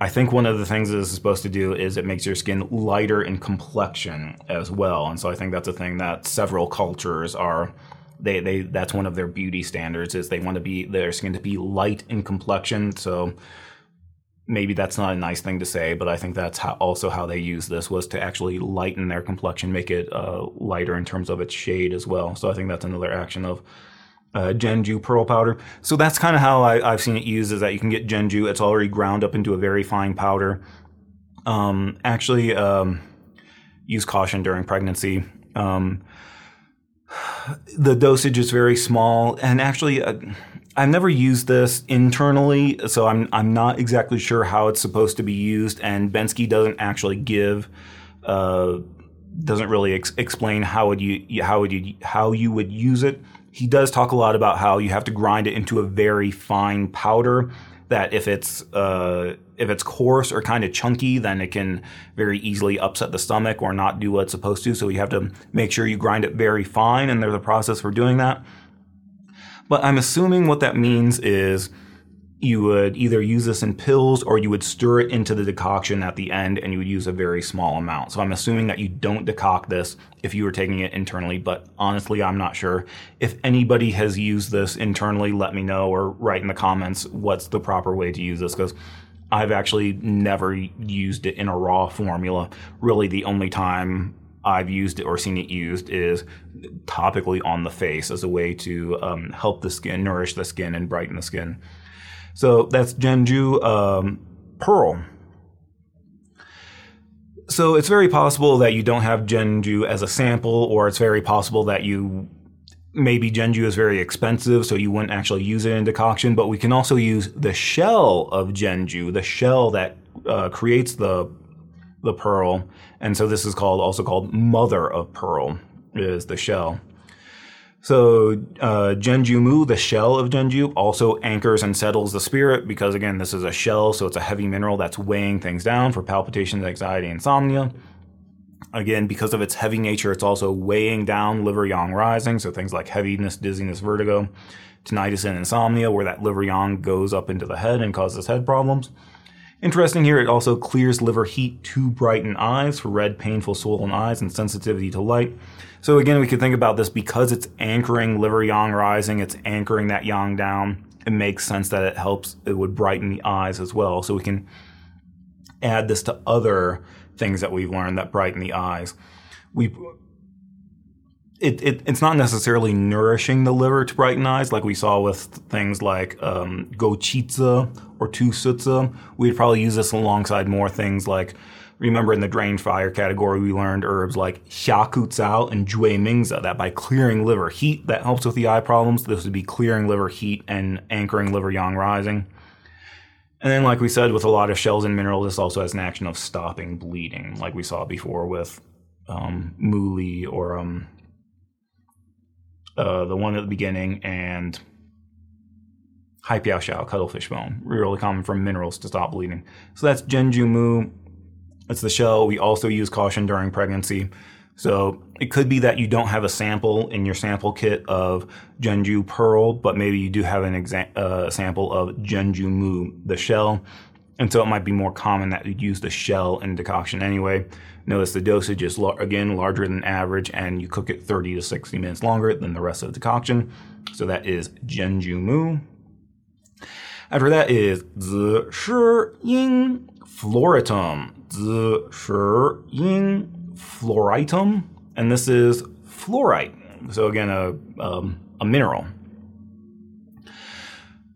I think one of the things this is supposed to do is it makes your skin lighter in complexion as well. And so I think that's a thing that several cultures are they they that's one of their beauty standards is they want to be their skin to be light in complexion. So maybe that's not a nice thing to say, but I think that's how, also how they use this was to actually lighten their complexion, make it uh, lighter in terms of its shade as well. So I think that's another action of uh, Zhen Zhu pearl powder. So that's kind of how I, have seen it used is that you can get Zhen Zhu. It's already ground up into a very fine powder. Um, actually, um, use caution during pregnancy. Um, the dosage is very small, and actually, uh, I've never used this internally, so I'm I'm not exactly sure how it's supposed to be used. And Bensky doesn't actually give, uh, doesn't really ex- explain how would you how would you how you would use it. He does talk a lot about how you have to grind it into a very fine powder that if it's uh, if it's coarse or kind of chunky, then it can very easily upset the stomach or not do what it's supposed to. So you have to make sure you grind it very fine, and there's a process for doing that. But I'm assuming what that means is you would either use this in pills or you would stir it into the decoction at the end and you would use a very small amount. So I'm assuming that you don't decoct this if you were taking it internally, but honestly, I'm not sure. If anybody has used this internally, let me know or write in the comments what's the proper way to use this because I've actually never used it in a raw formula. Really, the only time I've used it or seen it used is topically on the face as a way to um, help the skin, nourish the skin, and brighten the skin. So that's Zhen Zhu um, Pearl. So it's very possible that you don't have Zhen Zhu as a sample, or it's very possible that you maybe Zhen Zhu is very expensive, so you wouldn't actually use it in decoction. But we can also use the shell of Zhen Zhu, the shell that uh, creates the the pearl, and so this is called also called mother of pearl is the shell. So uh, Zhen Zhu-mu, the shell of Zhen Zhu, also anchors and settles the spirit because again, this is a shell, so it's a heavy mineral that's weighing things down for palpitations, anxiety, insomnia. Again, because of its heavy nature, it's also weighing down liver yang rising, so things like heaviness, dizziness, vertigo, tinnitus, and insomnia, where that liver yang goes up into the head and causes head problems. Interesting here, it also clears liver heat to brighten eyes for red, painful, swollen eyes and sensitivity to light. So again, we could think about this because it's anchoring liver yang rising, it's anchoring that yang down. It makes sense that it helps, it would brighten the eyes as well. So we can add this to other things that we've learned that brighten the eyes. We it, it, it's not necessarily nourishing the liver to brighten eyes like we saw with things like um, gouqizi or tusizi. We'd probably use this alongside more things like Remember in the drain fire category, we learned herbs like xiakucao and jue juemingzi that by clearing liver heat, that helps with the eye problems. This would be clearing liver heat and anchoring liver yang rising. And then, like we said, with a lot of shells and minerals, this also has an action of stopping bleeding, like we saw before with um, Muli or um, uh, the one at the beginning and Haipiao xiao, cuttlefish bone, really common from minerals to stop bleeding. So that's Zhen Zhu Mu. It's the shell. We also use caution during pregnancy. So it could be that you don't have a sample in your sample kit of Zhen Zhu Pearl, but maybe you do have an exa- uh, sample of Zhen Zhu Mu, the shell. And so it might be more common that you'd use the shell in decoction anyway. Notice the dosage is, again, larger than average, and you cook it 30 to 60 minutes longer than the rest of the decoction. So that is Zhen Zhu Mu. After that is Zi Ying Fluoritum. Zi Ying Fluoritum. And this is fluorite. So again, a, um, a mineral.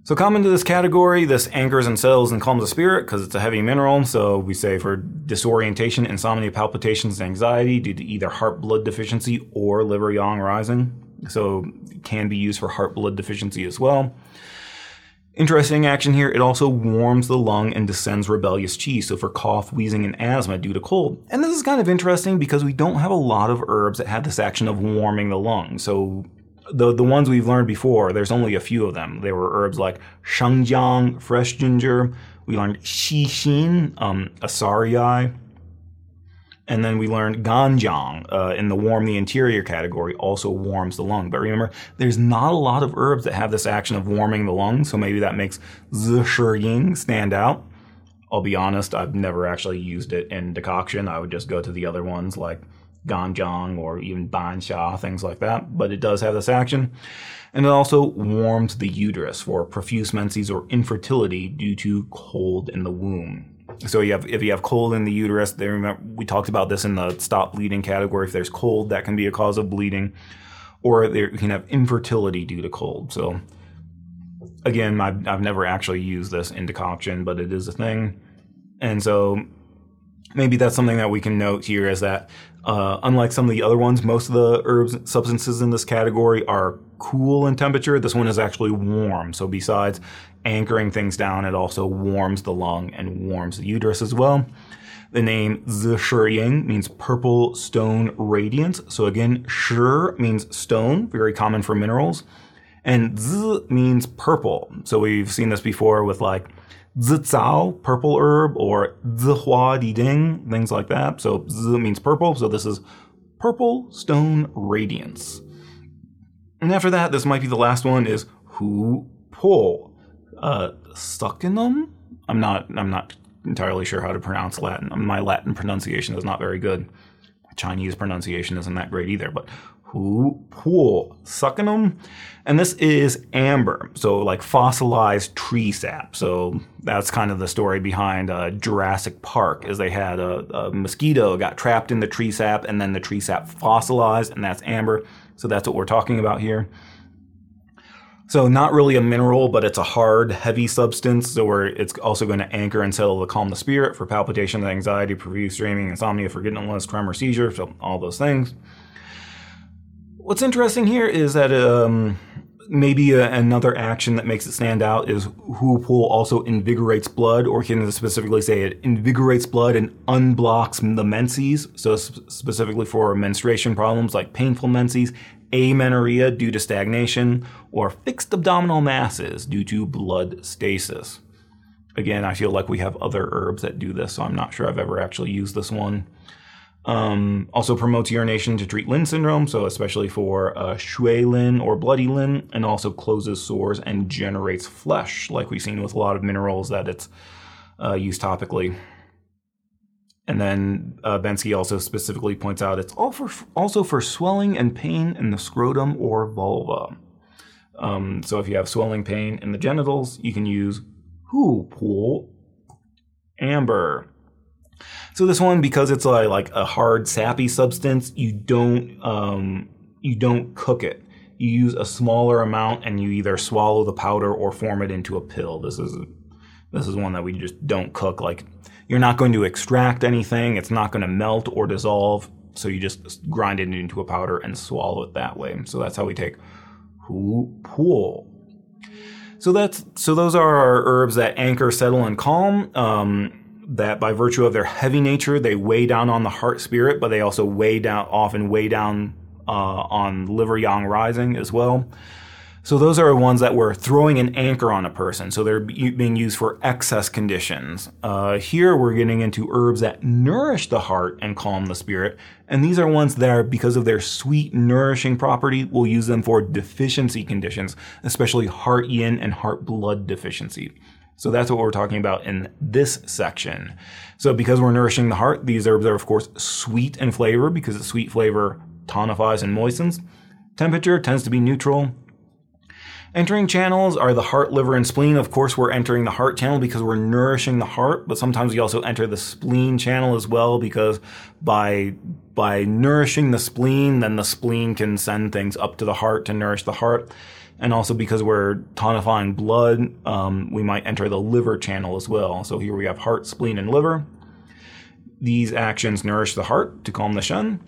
So common to this category, this anchors and settles and calms the spirit because it's a heavy mineral. So we say for disorientation, insomnia, palpitations, anxiety due to either heart blood deficiency or liver yang rising. So can be used for heart blood deficiency as well. Interesting action here, it also warms the lung and descends rebellious qi, so for cough, wheezing, and asthma due to cold. And this is kind of interesting because we don't have a lot of herbs that have this action of warming the lung. So the the ones we've learned before, there's only a few of them. There were herbs like shengjiang, fresh ginger. We learned xixin, um, Asari. And then we learned ganjiang uh, in the warm the interior category also warms the lung. But remember, there's not a lot of herbs that have this action of warming the lung, so maybe that makes Zishiying stand out. I'll be honest, I've never actually used it in decoction. I would just go to the other ones like ganjiang or even banxia, things like that. But it does have this action. And it also warms the uterus for profuse menses or infertility due to cold in the womb. So you have if you have cold in the uterus, they remember we talked about this in the stop bleeding category. If there's cold, that can be a cause of bleeding, or there, you can have infertility due to cold. So again, I've, I've never actually used this in decoction, but it is a thing, and so maybe that's something that we can note here is that uh, unlike some of the other ones, most of the herbs substances in this category are cool in temperature. This one is actually warm. So besides anchoring things down, it also warms the lung and warms the uterus as well. The name Zishiying means purple stone radiance. So again, Shi means stone, very common for minerals. And Z means purple. So we've seen this before with like zicao, purple herb, or zihua di ding, things like that. So z means purple, so this is purple stone radiance. And after that, this might be the last one, is Hu Po. Uh, succinum? I'm not, I'm not entirely sure how to pronounce Latin. My Latin pronunciation is not very good. Chinese pronunciation isn't that great either, but hu po succinum. And this is amber, so like fossilized tree sap. So that's kind of the story behind uh, Jurassic Park, is they had a, a, mosquito got trapped in the tree sap, and then the tree sap fossilized, and that's amber. So that's what we're talking about here. So not really a mineral, but it's a hard, heavy substance. So it's also going to anchor and settle to calm the spirit for palpitation, anxiety, profuse dreaming, insomnia, forgetfulness, tremor, seizure, so all those things. What's interesting here is that um, maybe a, another action that makes it stand out is Hu Po also invigorates blood, or can specifically say it invigorates blood and unblocks the menses. So sp- specifically for menstruation problems like painful menses, amenorrhea due to stagnation, or fixed abdominal masses due to blood stasis. Again, I feel like we have other herbs that do this, so I'm not sure I've ever actually used this one. Um, also promotes urination to treat Lin syndrome, so especially for uh, Shui Lin or bloody Lin, and also closes sores and generates flesh, like we've seen with a lot of minerals that it's uh, used topically. And then uh, Bensky also specifically points out it's all for, also for swelling and pain in the scrotum or vulva. Um, so if you have swelling pain in the genitals, you can use Hu Po Amber. So this one, because it's a, like a hard sappy substance, you don't um, you don't cook it. You use a smaller amount, and you either swallow the powder or form it into a pill. This is this is one that we just don't cook. Like you're not going to extract anything. It's not going to melt or dissolve. So you just grind it into a powder and swallow it that way. So that's how we take pool. So that's so those are our herbs that anchor, settle, and calm. Um, that by virtue of their heavy nature, they weigh down on the heart spirit, but they also weigh down, often weigh down uh, on liver yang rising as well. So those are ones that were throwing an anchor on a person. So they're being used for excess conditions. Uh, here we're getting into herbs that nourish the heart and calm the spirit. And these are ones that are, because of their sweet, nourishing property, we'll use them for deficiency conditions, especially heart yin and heart blood deficiency. So that's what we're talking about in this section. So because we're nourishing the heart, these herbs are of course sweet in flavor because the sweet flavor tonifies and moistens. Temperature tends to be neutral. Entering channels are the heart, liver, and spleen. Of course, we're entering the heart channel because we're nourishing the heart, but sometimes we also enter the spleen channel as well because by by nourishing the spleen, then the spleen can send things up to the heart to nourish the heart. And also because we're tonifying blood, um, we might enter the liver channel as well. So here we have heart, spleen, and liver. These actions nourish the heart to calm the shen.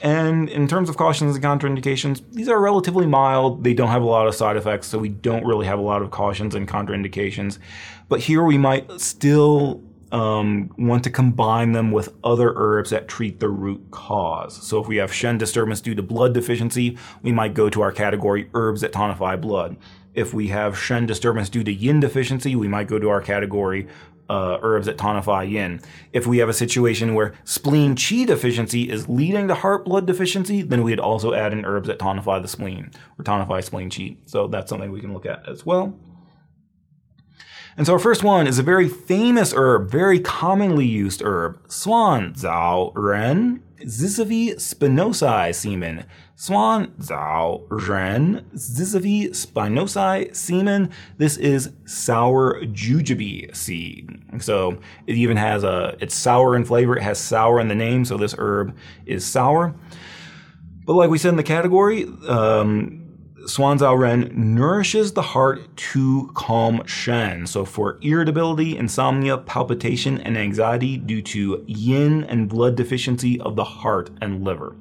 And in terms of cautions and contraindications, these are relatively mild. They don't have a lot of side effects, so we don't really have a lot of cautions and contraindications. But here we might still um, want to combine them with other herbs that treat the root cause. So if we have Shen disturbance due to blood deficiency, we might go to our category herbs that tonify blood. If we have Shen disturbance due to yin deficiency, we might go to our category uh, herbs that tonify yin. If we have a situation where spleen qi deficiency is leading to heart blood deficiency, then we'd also add in herbs that tonify the spleen or tonify spleen qi. So that's something we can look at as well. And so our first one is a very famous herb, very commonly used herb, suan zao ren Ziziphus spinosae semen. Suan Zao Ren Ziziphus spinosae semen. This is sour jujube seed. So it even has a, it's sour in flavor. It has sour in the name. So this herb is sour. But like we said in the category, um, Zao Ren nourishes the heart to calm Shen. So for irritability, insomnia, palpitation, and anxiety due to yin and blood deficiency of the heart and liver.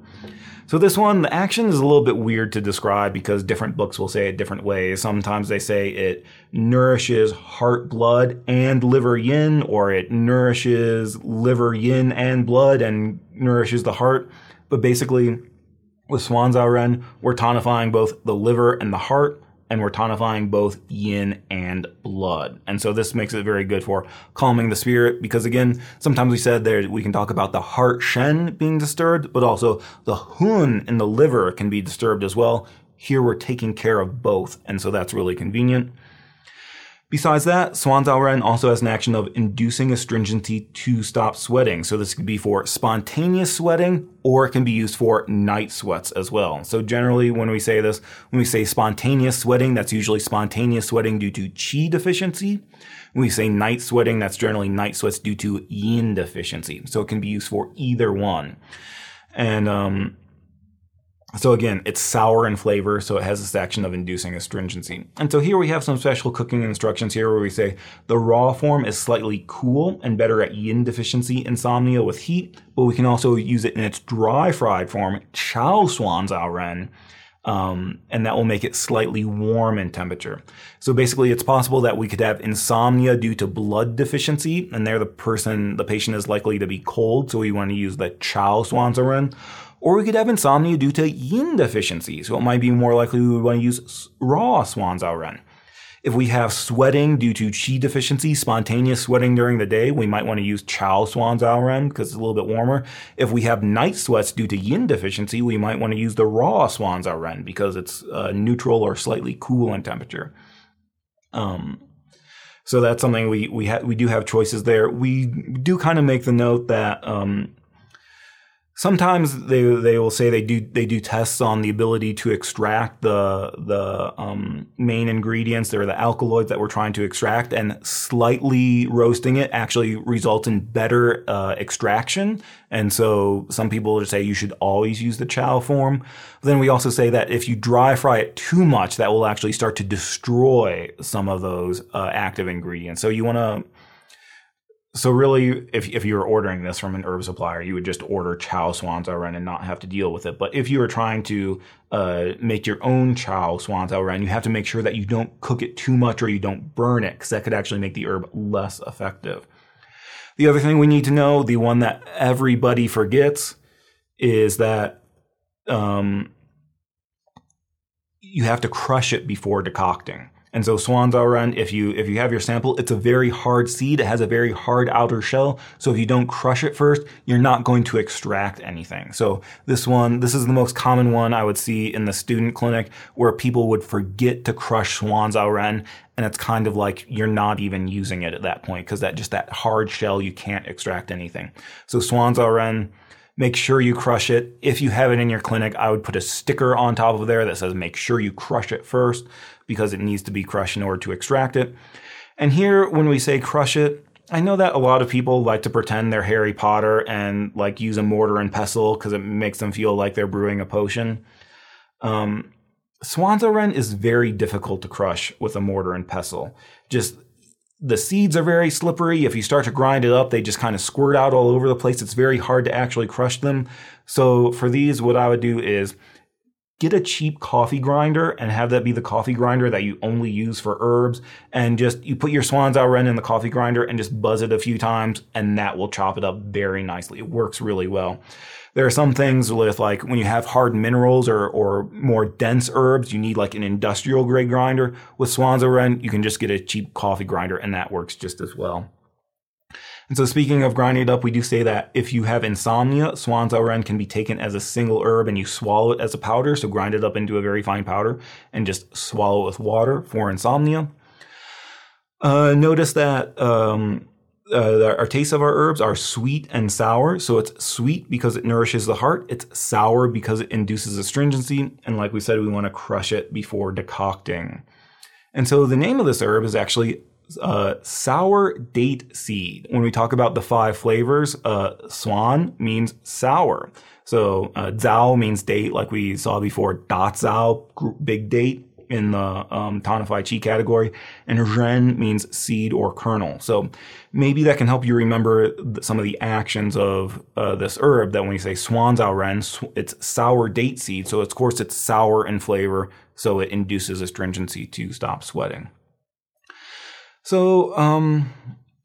So this one, the action is a little bit weird to describe because different books will say it different ways. Sometimes they say it nourishes heart blood and liver yin, or it nourishes liver yin and blood and nourishes the heart. But basically, with Zao Ren, we're tonifying both the liver and the heart, and we're tonifying both yin and blood. And so this makes it very good for calming the spirit because again, sometimes we said there we can talk about the heart shen being disturbed, but also the hun in the liver can be disturbed as well. Here we're taking care of both, and so that's really convenient. Besides that, Zao Ren also has an action of inducing astringency to stop sweating. So this could be for spontaneous sweating or it can be used for night sweats as well. So generally when we say this, when we say spontaneous sweating, that's usually spontaneous sweating due to qi deficiency. When we say night sweating, that's generally night sweats due to yin deficiency. So it can be used for either one. And um, so again, it's sour in flavor, so it has this action of inducing astringency. And so here we have some special cooking instructions here where we say the raw form is slightly cool and better at yin deficiency insomnia with heat, but we can also use it in its dry fried form, chao suan zao ren, um, and that will make it slightly warm in temperature. So basically, it's possible that we could have insomnia due to blood deficiency, and there the person, the patient is likely to be cold, so we want to use the chao ren or we could have insomnia due to yin deficiency, so it might be more likely we would want to use raw Zao Ren. If we have sweating due to qi deficiency, spontaneous sweating during the day, we might want to use Chao Zao Ren because it's a little bit warmer. If we have night sweats due to yin deficiency, we might want to use the raw Zao Ren because it's uh, neutral or slightly cool in temperature. Um, so that's something we we ha- we do have choices there. We do kind of make the note that um, sometimes they they will say they do they do tests on the ability to extract the the um, main ingredients or the alkaloids that we're trying to extract, and slightly roasting it actually results in better uh, extraction. And so some people just say you should always use the chow form. But then we also say that if you dry fry it too much, that will actually start to destroy some of those uh, active ingredients. So you want to so really, if if you were ordering this from an herb supplier, you would just order chow Swan's ren and not have to deal with it. But if you were trying to uh, make your own chow Swan's ren, you have to make sure that you don't cook it too much or you don't burn it, because that could actually make the herb less effective. The other thing we need to know, the one that everybody forgets, is that um, you have to crush it before decocting. And so Suan Zao Ren, if you if you have your sample, it's a very hard seed. It has a very hard outer shell. So if you don't crush it first, you're not going to extract anything. So this one, this is the most common one I would see in the student clinic where people would forget to crush swan's Suan Zao Ren, and it's kind of like you're not even using it at that point because that just that hard shell you can't extract anything. So swan's Suan Zao Ren Make sure you crush it. If you have it in your clinic, I would put a sticker on top of there that says make sure you crush it first because it needs to be crushed in order to extract it. And here, when we say crush it, I know that a lot of people like to pretend they're Harry Potter and like use a mortar and pestle because it makes them feel like they're brewing a potion. Um, Suan Zao Ren is very difficult to crush with a mortar and pestle. Just the seeds are very slippery. If you start to grind it up, they just kind of squirt out all over the place. It's very hard to actually crush them. So for these, what I would do is get a cheap coffee grinder and have that be the coffee grinder that you only use for herbs. And just you put your Suan Zao Ren in the coffee grinder and just buzz it a few times, and that will chop it up very nicely. It works really well. There are some things with like when you have hard minerals or, or more dense herbs, you need like an industrial grade grinder. With Suan Zao Ren, you can just get a cheap coffee grinder and that works just as well. And so speaking of grinding it up, we do say that if you have insomnia, swan's Suan Zao Ren can be taken as a single herb and you swallow it as a powder. So grind it up into a very fine powder and just swallow it with water for insomnia. Uh, notice that um, uh, our tastes of our herbs are sweet and sour. So it's sweet because it nourishes the heart. It's sour because it induces astringency. And like we said, we want to crush it before decocting. And so the name of this herb is actually uh, sour date seed. When we talk about the five flavors, uh, swan means sour. So uh, zao means date, like we saw before. Da zao, big date in the um, Tonify Chi category, and Ren means seed or kernel. So maybe that can help you remember some of the actions of uh, this herb. That when you say Suan Zao Ren, it's sour date seed. So of course it's sour in flavor, so it induces astringency to stop sweating. So um,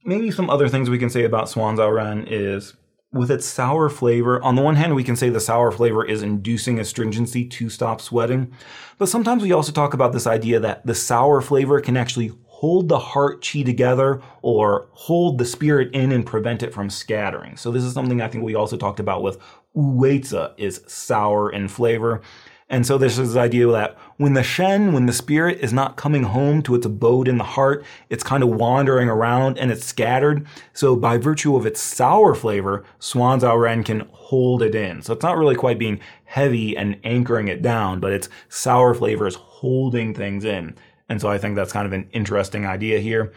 maybe some other things we can say about Suan Zao Ren is with its sour flavor, on the one hand, we can say the sour flavor is inducing astringency to stop sweating. But sometimes we also talk about this idea that the sour flavor can actually hold the heart chi together or hold the spirit in and prevent it from scattering. So this is something I think we also talked about with wuweizi is sour in flavor. And so there's this idea that when the Shen, when the spirit is not coming home to its abode in the heart, it's kind of wandering around and it's scattered. So by virtue of its sour flavor, Suan Zao Ren can hold it in. So it's not really quite being heavy and anchoring it down, but its sour flavor is holding things in. And so I think that's kind of an interesting idea here.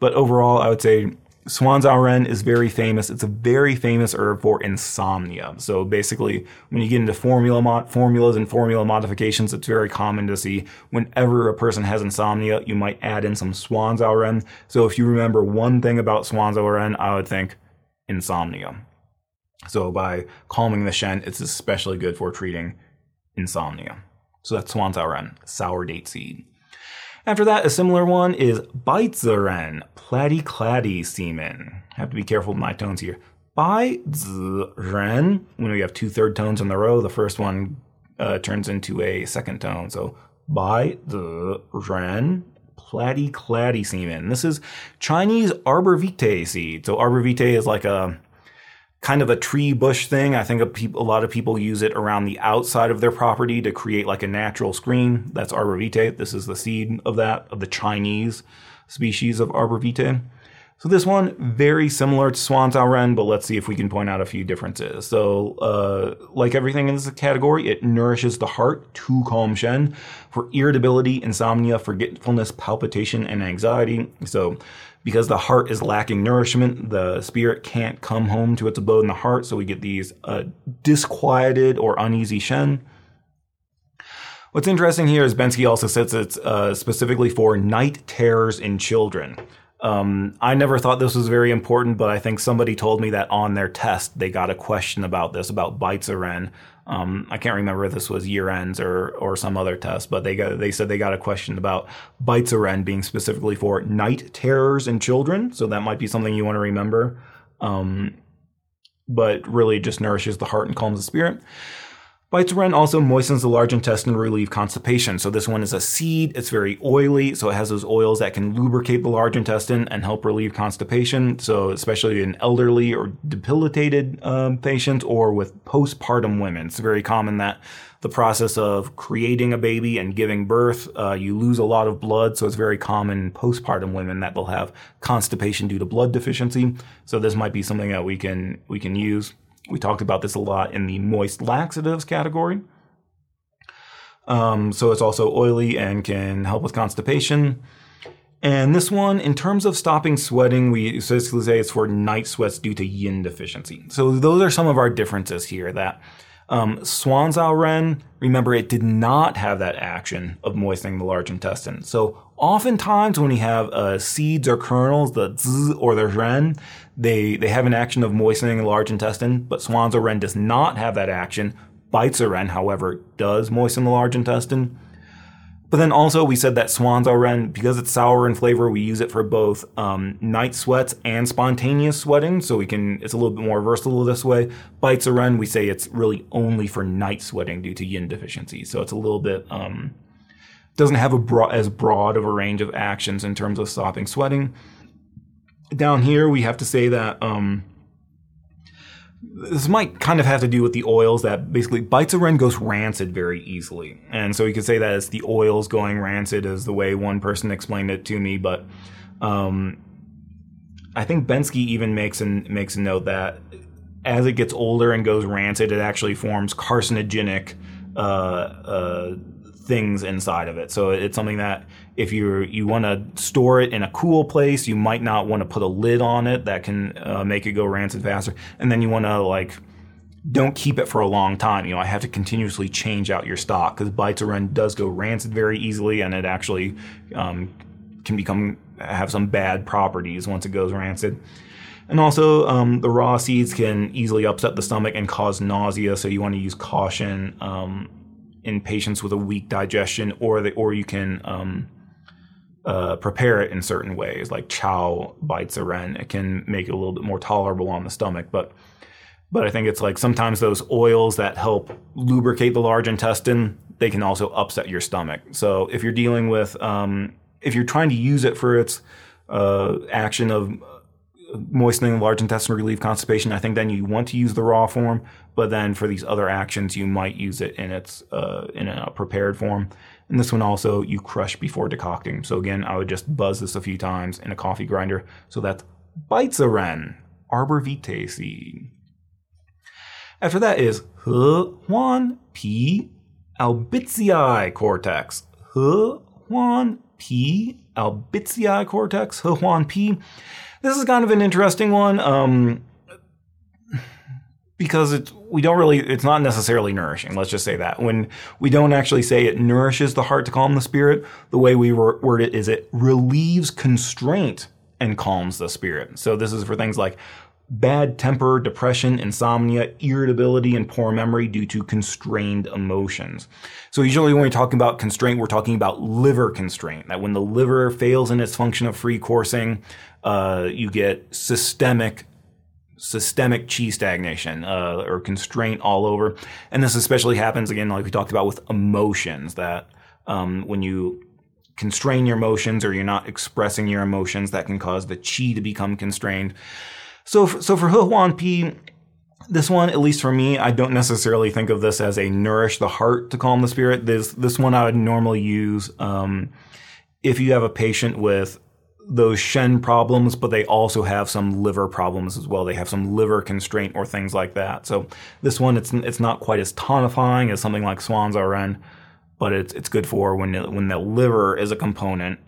But overall, I would say Suan Zao Ren is very famous. It's a very famous herb for insomnia. So basically, when you get into formula mod- formulas and formula modifications, it's very common to see whenever a person has insomnia, you might add in some Suan Zao Ren. So if you remember one thing about Suan Zao Ren, I would think insomnia. So by calming the Shen, it's especially good for treating insomnia. So that's Suan Zao Ren, sour date seed. After that, a similar one is Bai Zi Ren, Platty Claddy semen. Have to be careful with my tones here. Bai Zi Ren, when we have two third tones in the row, the first one uh, turns into a second tone. So Bai Zi Ren, Platty Claddy semen. This is Chinese arbor vitae seed. So arbor vitae is like a kind of a tree bush thing. I think a, pe- a, lot of people use it around the outside of their property to create like a natural screen. That's arbor vitae. This is the seed of that, of the Chinese species of arbor vitae. So this one, very similar to Suan Zao Ren, but let's see if we can point out a few differences. So, uh, like everything in this category, it nourishes the heart to calm Shen for irritability, insomnia, forgetfulness, palpitation, and anxiety. So because the heart is lacking nourishment, the spirit can't come home to its abode in the heart, so we get these uh, disquieted or uneasy Shen. What's interesting here is Bensky also says it's uh, specifically for night terrors in children. Um, I never thought this was very important, but I think somebody told me that on their test they got a question about this, about Bai Zi Ren. Um, I can't remember if this was year ends or or some other test, but they got they said they got a question about Bai Zi Ren being specifically for night terrors in children. So that might be something you want to remember. Um, but really just nourishes the heart and calms the spirit. Bai Zi Ren also moistens the large intestine to relieve constipation. So this one is a seed. It's very oily, so it has those oils that can lubricate the large intestine and help relieve constipation. So especially in elderly or debilitated um, patients or with postpartum women, it's very common that the process of creating a baby and giving birth, uh, you lose a lot of blood. So it's very common in postpartum women that they'll have constipation due to blood deficiency. So this might be something that we can we can use. We talked about this a lot in the moist laxatives category. Um, so it's also oily and can help with constipation. And this one, in terms of stopping sweating, we basically say it's for night sweats due to yin deficiency. So those are some of our differences here. That um, Suan Zao Ren, remember, it did not have that action of moistening the large intestine. So oftentimes when we have uh, seeds or kernels, the z or the ren, they, they have an action of moistening the large intestine, but Suan Zao Ren does not have that action. Bai Zi Ren, however, does moisten the large intestine. But then also we said that Suan Zao Ren, because it's sour in flavor, we use it for both um, night sweats and spontaneous sweating. So we can, it's a little bit more versatile this way. Bai Zi Ren, we say it's really only for night sweating due to yin deficiency. So it's a little bit, um, doesn't have a as broad of a range of actions in terms of stopping sweating. Down here, we have to say that, um, this might kind of have to do with the oils that basically bites of Bai Zi Ren goes rancid very easily. And so you could say that it's the oils going rancid is the way one person explained it to me, but um, I think Bensky even makes makes a note that as it gets older and goes rancid, it actually forms carcinogenic uh, uh, things inside of it. So it's something that if you you want to store it in a cool place, you might not want to put a lid on it that can uh, make it go rancid faster. And then you want to like don't keep it for a long time. You know, I have to continuously change out your stock because Bai Zi Ren does go rancid very easily, and it actually um, can become have some bad properties once it goes rancid. And also, um, the raw seeds can easily upset the stomach and cause nausea, so you want to use caution. Um, in patients with a weak digestion, or the, or you can um, uh, prepare it in certain ways, like chow Bai Zi Ren. It can make it a little bit more tolerable on the stomach, but but I think it's like sometimes those oils that help lubricate the large intestine, they can also upset your stomach. So if you're dealing with, um, if you're trying to use it for its uh, action of moistening the large intestine relieve constipation, I think then you want to use the raw form. But then for these other actions, you might use it in its uh, in a prepared form. And this one also you crush before decocting. So again, I would just buzz this a few times in a coffee grinder. So that's Bai Zi Ren, Arbor Vitae seed. After that is Huan Pi Albiziae cortex. Huan Pi Albiziae cortex. Huan Pi. This is kind of an interesting one. Um, because it's we don't really it's not necessarily nourishing let's just say that. When we don't actually say it nourishes the heart to calm the spirit the way we word it is it relieves constraint and calms the spirit. So this is for things like bad temper depression insomnia irritability and poor memory due to constrained emotions. So usually when we're talking about constraint we're talking about liver constraint that when the liver fails in its function of free coursing uh, you get systemic systemic chi stagnation uh, or constraint all over. And this especially happens again, like we talked about with emotions, that um, when you constrain your emotions or you're not expressing your emotions, that can cause the chi to become constrained. So, for, so for Huan Pi, this one, at least for me, I don't necessarily think of this as a nourish the heart to calm the spirit. This this one I would normally use um, if you have a patient with those Shen problems, but they also have some liver problems as well. They have some liver constraint or things like that. So this one, it's it's not quite as tonifying as something like Suan Zao Ren, but it's it's good for when it, when the liver is a component.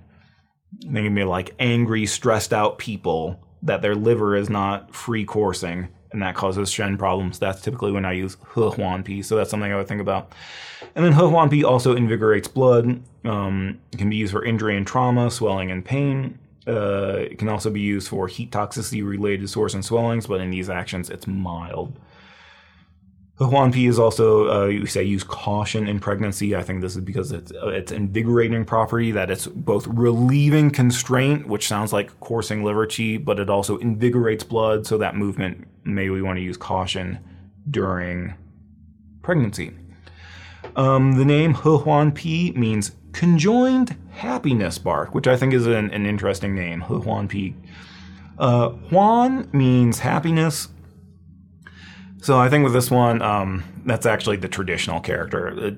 They can be like angry, stressed out people that their liver is not free coursing, and that causes Shen problems. That's typically when I use He Huan Pi. So that's something I would think about. And then He Huan Pi also invigorates blood. Um, it can be used for injury and trauma, swelling and pain. Uh, it can also be used for heat toxicity related sores and swellings, but in these actions, it's mild. Huan Pi is also, uh, you say, use caution in pregnancy. I think this is because it's uh, it's invigorating property, that it's both relieving constraint, which sounds like coursing liver chi, but it also invigorates blood, so that movement, maybe we want to use caution during pregnancy. Um, the name He Huan Pi means conjoined happiness bark, which I think is an, an interesting name. He Huan Pi. Uh, Huan means happiness. So I think with this one, um, that's actually the traditional character. It,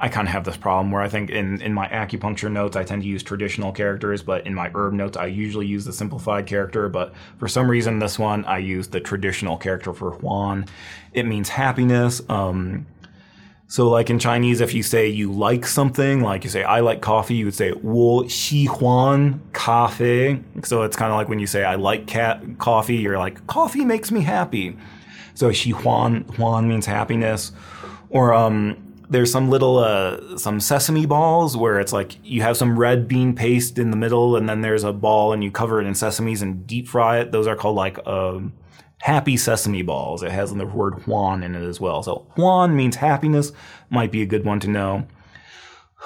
I kind of have this problem where I think in, in my acupuncture notes, I tend to use traditional characters, but in my herb notes, I usually use the simplified character. But for some reason, this one, I use the traditional character for Huan. It means happiness. Um, so, like in Chinese, if you say you like something, like you say, I like coffee, you would say, 我喜欢咖啡. So, it's kind of like when you say, I like cat coffee, you're like, coffee makes me happy. So, 喜欢, Huan means happiness. Or, um, there's some little uh, some sesame balls where it's like you have some red bean paste in the middle and then there's a ball and you cover it in sesames and deep fry it those are called like um, happy sesame balls it has the word huan in it as well so huan means happiness might be a good one to know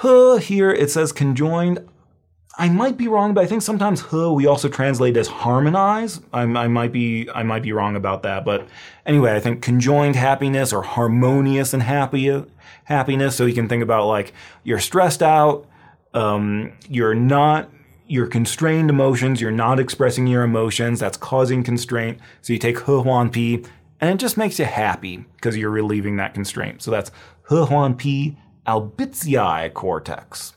he here it says conjoined I might be wrong, but I think sometimes he we also translate as harmonize. I, I, might be I might be wrong about that, but anyway, I think conjoined happiness or harmonious and happy happiness. So you can think about like you're stressed out, um, you're not your constrained emotions, you're not expressing your emotions, that's causing constraint. So you take He Huan Pi, and it just makes you happy because you're relieving that constraint. So that's He Huan Pi Albiziae cortex.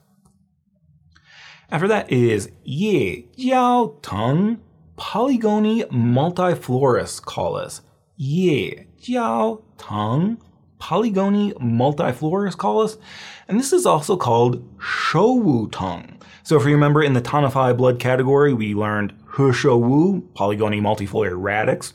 After that is Ye Jiao Teng Polygoni multiflori caulis. Ye Jiao Teng Polygoni multiflori caulis. And this is also called Shouwu Teng. So if you remember in the Tonify blood category, we learned He Shouwu, Polygoni multiflori radix.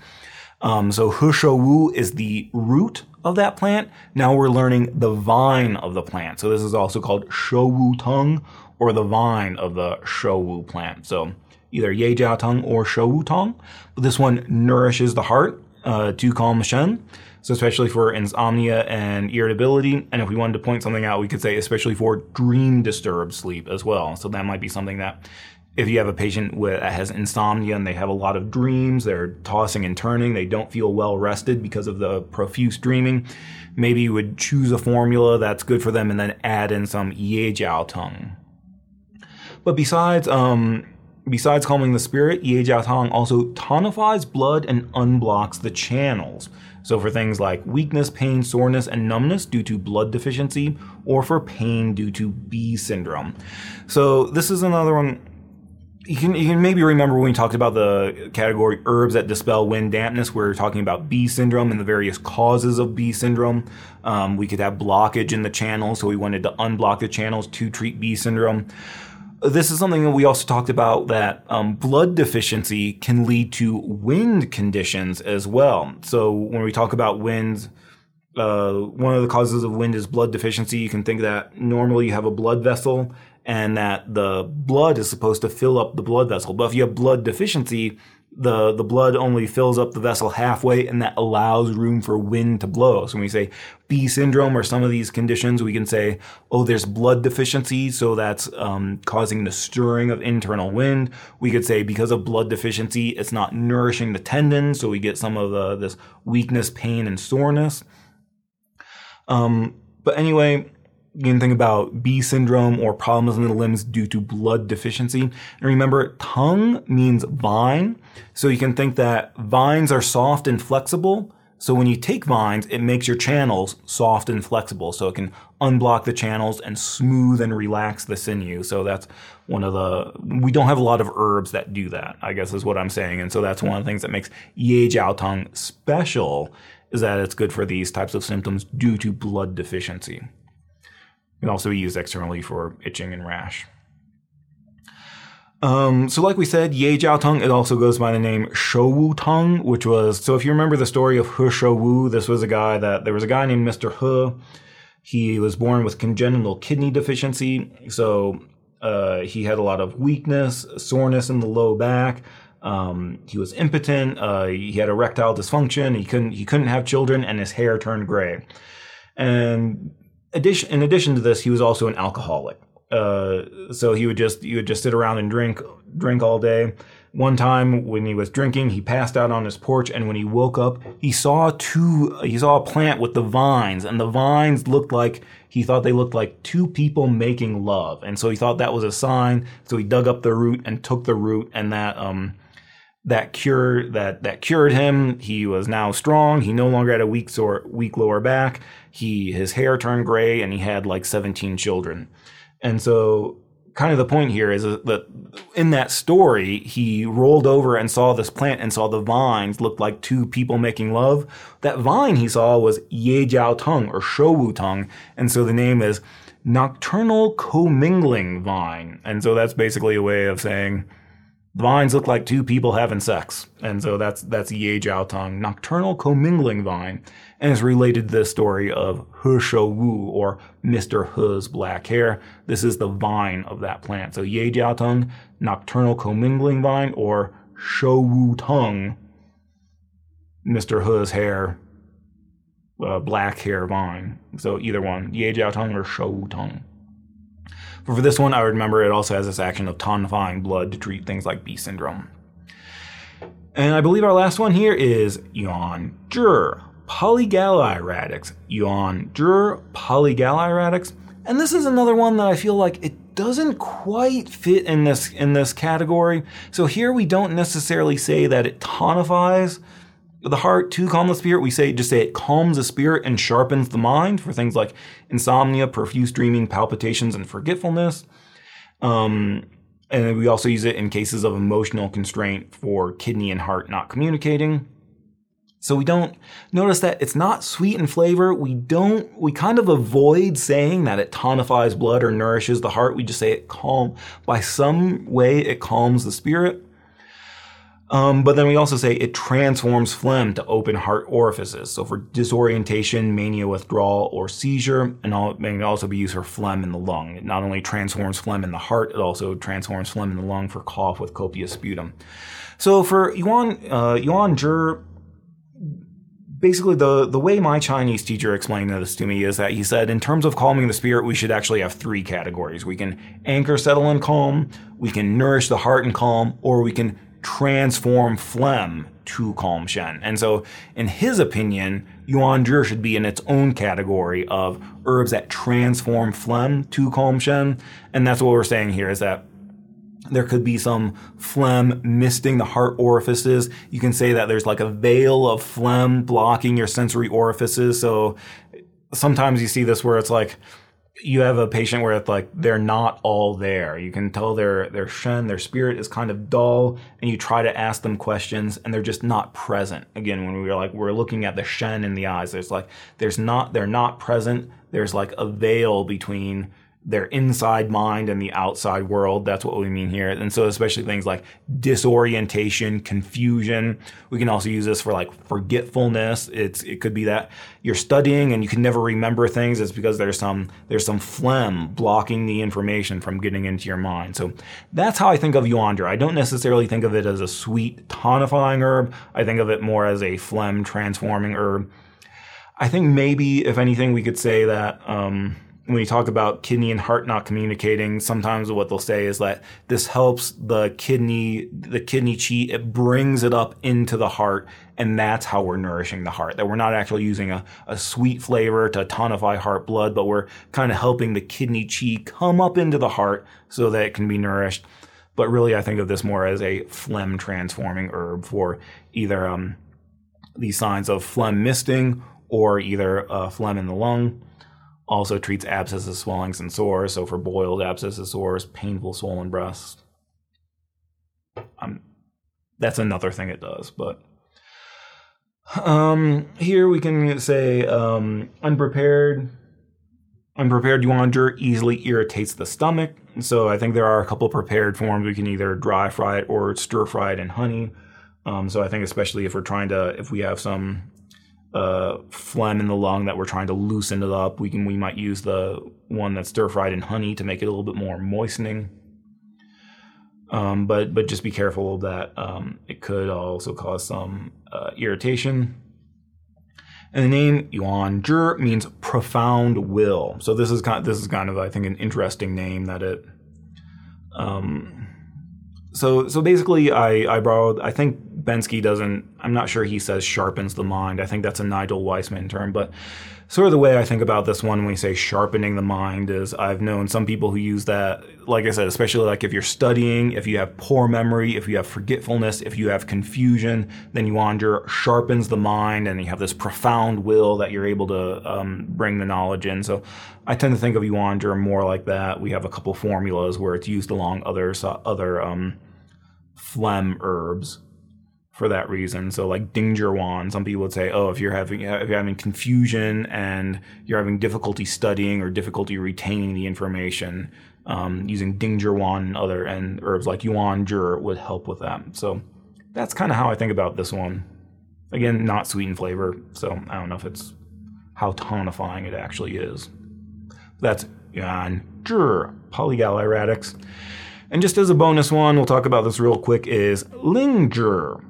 Um, so He Shouwu is the root of that plant. Now we're learning the vine of the plant. So this is also called Shouwu Teng or the vine of the shouwu plant. So either ye jiao teng or shouwu teng. But this one nourishes the heart uh, to calm shen. So especially for insomnia and irritability. And if we wanted to point something out, we could say especially for dream disturbed sleep as well. So that might be something that if you have a patient with, that has insomnia and they have a lot of dreams, they're tossing and turning, they don't feel well rested because of the profuse dreaming, maybe you would choose a formula that's good for them and then add in some ye jiao teng. But besides, um, besides calming the spirit, Ye Jiao Teng also tonifies blood and unblocks the channels. So for things like weakness, pain, soreness, and numbness due to blood deficiency, or for pain due to Bi syndrome. So this is another one. You can, you can maybe remember when we talked about the category herbs that dispel wind dampness, we are talking about Bi syndrome and the various causes of Bi syndrome. Um, we could have blockage in the channels, so we wanted to unblock the channels to treat B syndrome this is something that we also talked about that um, blood deficiency can lead to wind conditions as well. So when we talk about winds, uh, one of the causes of wind is blood deficiency. You can think that normally you have a blood vessel and that the blood is supposed to fill up the blood vessel. But if you have blood deficiency, the, the blood only fills up the vessel halfway and that allows room for wind to blow. So when we say Bi syndrome or some of these conditions, we can say, oh, there's blood deficiency. So that's um, causing the stirring of internal wind. We could say because of blood deficiency, it's not nourishing the tendons. So we get some of the, this weakness, pain, and soreness. Um, but anyway, you can think about Bi syndrome or problems in the limbs due to blood deficiency. And remember, teng means vine. So you can think that vines are soft and flexible. So when you take vines, it makes your channels soft and flexible. So it can unblock the channels and smooth and relax the sinew. So that's one of the, we don't have a lot of herbs that do that, I guess is what I'm saying. And so that's one of the things that makes Ye Jiao Teng special is that it's good for these types of symptoms due to blood deficiency. Can also be used externally for itching and rash. Um, so like we said, Ye Jiao Teng, it also goes by the name Shou Wu Teng, which was, so if you remember the story of He Shouwu, this was a guy that, there was a guy named Mr. He. He was born with congenital kidney deficiency, so uh, he had a lot of weakness, soreness in the low back. Um, he was impotent. Uh, he had erectile dysfunction. He couldn't he couldn't have children, and his hair turned gray. And addition, in addition to this, he was also an alcoholic. uh, so he would just he would just sit around and drink drink all day. One time when he was drinking, he passed out on his porch, and when he woke up, he saw two. He saw a plant with the vines, and the vines looked like he thought they looked like two people making love, and so he thought that was a sign. So he dug up the root and took the root, and that um that cure that that cured him. He was now strong. He no longer had a weak sore weak lower back. He his hair turned gray, and he had like seventeen children, and so kind of the point here is that in that story, he rolled over and saw this plant and saw the vines looked like two people making love. That vine he saw was Ye Jiao Teng or Shou Teng, and so the name is nocturnal commingling vine. And so that's basically a way of saying vines look like two people having sex. And so that's that's Ye Jiao Teng, nocturnal commingling vine and is related to the story of He Shou Wu or Mr. He's black hair. This is the vine of that plant. So Ye Jiao Teng, nocturnal commingling vine, or Shou Wu Teng, Mr. He's hair, uh, black hair vine. So either one, Ye Jiao Teng or Shou Wu Teng. But for this one, I remember it also has this action of tonifying blood to treat things like Bi syndrome. And I believe our last one here is Yuan Zhi, Polygala radix, Yuan Zhi Polygala radix. And this is another one that I feel like it doesn't quite fit in this in this category. So here we don't necessarily say that it tonifies the heart to calm the spirit. We say just say it calms the spirit and sharpens the mind for things like insomnia, profuse dreaming, palpitations, and forgetfulness. Um, and we also use it in cases of emotional constraint for kidney and heart not communicating. So we don't notice that it's not sweet in flavor. We don't, we kind of avoid saying that it tonifies blood or nourishes the heart. We just say it calm, by some way it calms the spirit. Um, but then we also say it transforms phlegm to open heart orifices. So for disorientation, mania withdrawal, or seizure, and all, it may also be used for phlegm in the lung. It not only transforms phlegm in the heart, it also transforms phlegm in the lung for cough with copious sputum. So for Yuan, uh, Yuan Zhi, basically the the way my Chinese teacher explained this to me is that he said in terms of calming the spirit we should actually have three categories. We can anchor, settle and calm, we can nourish the heart and calm, or we can transform phlegm to calm Shen. And so in his opinion, Yuan Zhi should be in its own category of herbs that transform phlegm to calm Shen. And that's what we're saying here is that there could be some phlegm misting the heart orifices. You can say that there's like a veil of phlegm blocking your sensory orifices. So sometimes you see this where it's like you have a patient where it's like they're not all there. You can tell their their shen, their spirit is kind of dull, and you try to ask them questions and they're just not present. Again, when we're like we're looking at the shen in the eyes, there's like there's not they're not present. There's like a veil between their inside mind and the outside world. That's what we mean here. And so, especially things like disorientation, confusion. We can also use this for like forgetfulness. It's it could be that you're studying and you can never remember things. It's because there's some there's some phlegm blocking the information from getting into your mind. So that's how I think of Zhi. I don't necessarily think of it as a sweet tonifying herb. I think of it more as a phlegm transforming herb. I think maybe, if anything, we could say that. Um, when you talk about kidney and heart not communicating, sometimes what they'll say is that this helps the kidney, the kidney qi, it brings it up into the heart, and that's how we're nourishing the heart. That we're not actually using a, a sweet flavor to tonify heart blood, but we're kind of helping the kidney qi come up into the heart so that it can be nourished. But really, I think of this more as a phlegm transforming herb for either um, these signs of phlegm misting or either uh, phlegm in the lung also treats abscesses, swellings, and sores. So for boiled abscesses, sores, painful swollen breasts. Um, that's another thing it does. But um, here we can say um, unprepared. Unprepared yuan zhi easily irritates the stomach. So I think there are a couple prepared forms. We can either dry fry it or stir fry it in honey. Um, so I think especially if we're trying to, if we have some uh, phlegm in the lung that we're trying to loosen it up, we can we might use the one that's stir fried in honey to make it a little bit more moistening. Um, but but just be careful of that um, it could also cause some uh, irritation. And the name Yuan Zhi means profound will. So this is kind of, this is kind of I think an interesting name that it um so so basically I I borrowed I think Bensky doesn't I'm not sure he says sharpens the mind. I think that's a Nigel Wiseman term, but sort of the way I think about this one when we say sharpening the mind is I've known some people who use that, like I said, especially like if you're studying, if you have poor memory, if you have forgetfulness, if you have confusion, then Yuan Zhi sharpens the mind and you have this profound will that you're able to um, bring the knowledge in. So I tend to think of Yuan more like that. We have a couple formulas where it's used along other, other um, phlegm herbs for that reason. So like Dingzhi some people would say, oh, if you're having if you're having confusion and you're having difficulty studying or difficulty retaining the information, um, using Dingzhi and other and herbs like Yuan Zhi would help with that. So that's kind of how I think about this one. Again, not sweet in flavor, so I don't know if it's how tonifying it actually is. That's Yuan Zhi, Polygala radix. And just as a bonus one, we'll talk about this real quick, is Lingzhi.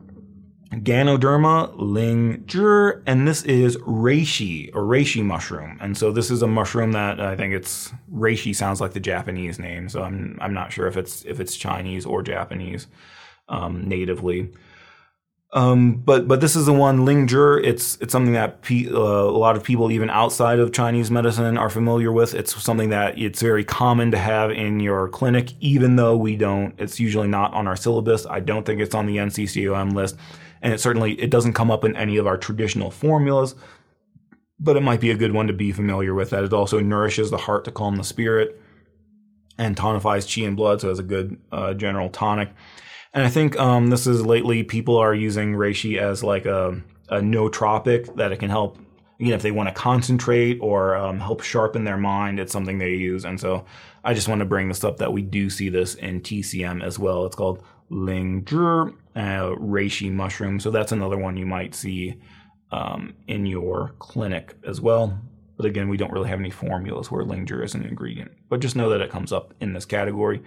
Ganoderma lingzhi, and this is reishi, or reishi mushroom. And so this is a mushroom that I think it's reishi sounds like the Japanese name, so I'm I'm not sure if it's if it's Chinese or Japanese um, natively. Um, but but this is the one lingzhi. It's it's something that pe- uh, a lot of people even outside of Chinese medicine are familiar with. It's something that it's very common to have in your clinic, even though we don't. It's usually not on our syllabus. I don't think it's on the NCCOM list and it certainly it doesn't come up in any of our traditional formulas but it might be a good one to be familiar with that it also nourishes the heart to calm the spirit and tonifies chi and blood so it's a good uh, general tonic. And i think um, this is lately people are using reishi as like a, a nootropic that it can help you know if they want to concentrate or um, help sharpen their mind it's something they use. And so i just want to bring this up that we do see this in tcm as well. It's called lingzhi uh, reishi mushroom. So that's another one you might see um, in your clinic as well. But again, we don't really have any formulas where lingzhi is an ingredient. But just know that it comes up in this category.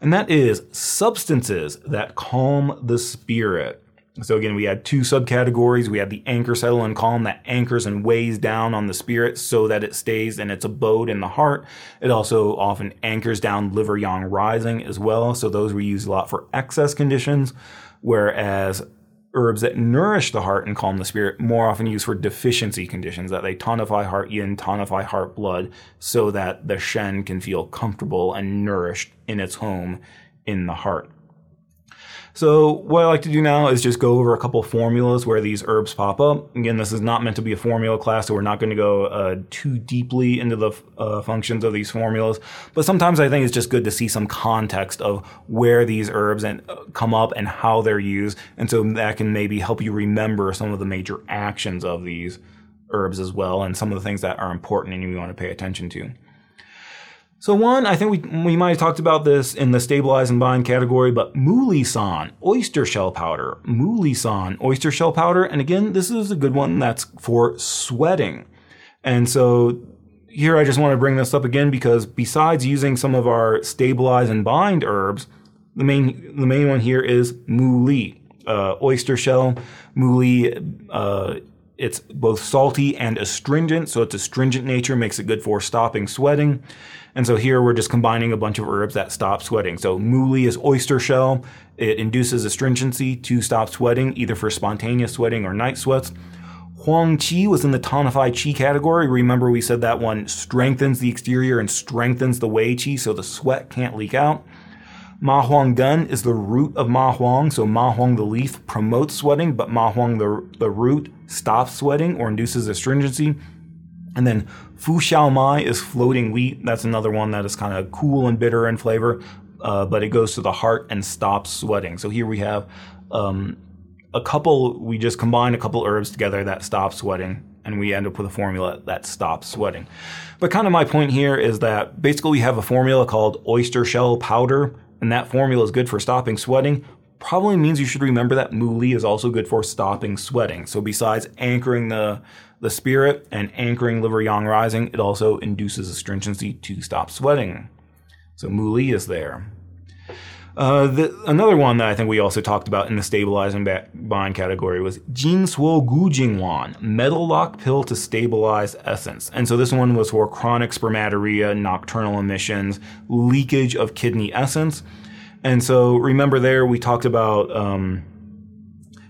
And that is substances that calm the spirit. So again, we had two subcategories. We had the anchor, settle, and calm that anchors and weighs down on the spirit so that it stays in its abode in the heart. It also often anchors down liver yang rising as well. So those we use a lot for excess conditions, whereas herbs that nourish the heart and calm the spirit more often used for deficiency conditions that they tonify heart yin, tonify heart blood so that the shen can feel comfortable and nourished in its home in the heart. So what I like to do now is just go over a couple formulas where these herbs pop up. Again, this is not meant to be a formula class, so we're not going to go uh, too deeply into the uh, functions of these formulas. But sometimes I think it's just good to see some context of where these herbs and, uh, come up and how they're used, and so that can maybe help you remember some of the major actions of these herbs as well, and some of the things that are important and you want to pay attention to. So one, I think we we might have talked about this in the stabilize and bind category, but Mulisan, oyster shell powder. Mulisan, oyster shell powder. And again, this is a good one that's for sweating. And so here I just want to bring this up again because besides using some of our stabilize and bind herbs, the main the main one here is Muli, uh, oyster shell. Muli uh, it's both salty and astringent, so its astringent nature makes it good for stopping sweating. And so here we're just combining a bunch of herbs that stop sweating. So muli is oyster shell. It induces astringency to stop sweating, either for spontaneous sweating or night sweats. Huang Qi was in the tonified Qi category. Remember, we said that one strengthens the exterior and strengthens the Wei Qi so the sweat can't leak out. Ma Huang Gen is the root of Ma Huang, so Ma Huang the leaf promotes sweating, but Ma Huang the, the root stops sweating or induces astringency. And then Fu Xiao Mai is floating wheat. That's another one that is kind of cool and bitter in flavor, uh, but it goes to the heart and stops sweating. So here we have um, a couple, we just combine a couple herbs together that stop sweating and we end up with a formula that stops sweating. But kind of my point here is that basically we have a formula called oyster shell powder and that formula is good for stopping sweating, probably means you should remember that Muli is also good for stopping sweating. So besides anchoring the the spirit and anchoring liver yang rising, it also induces astringency to stop sweating. So Muli is there. Uh, the, another one that I think we also talked about in the stabilizing bind category was Jin Suo Gu Jingwan, metal lock pill to stabilize essence. And so this one was for chronic spermatorrhea, nocturnal emissions, leakage of kidney essence. And so remember there we talked about um,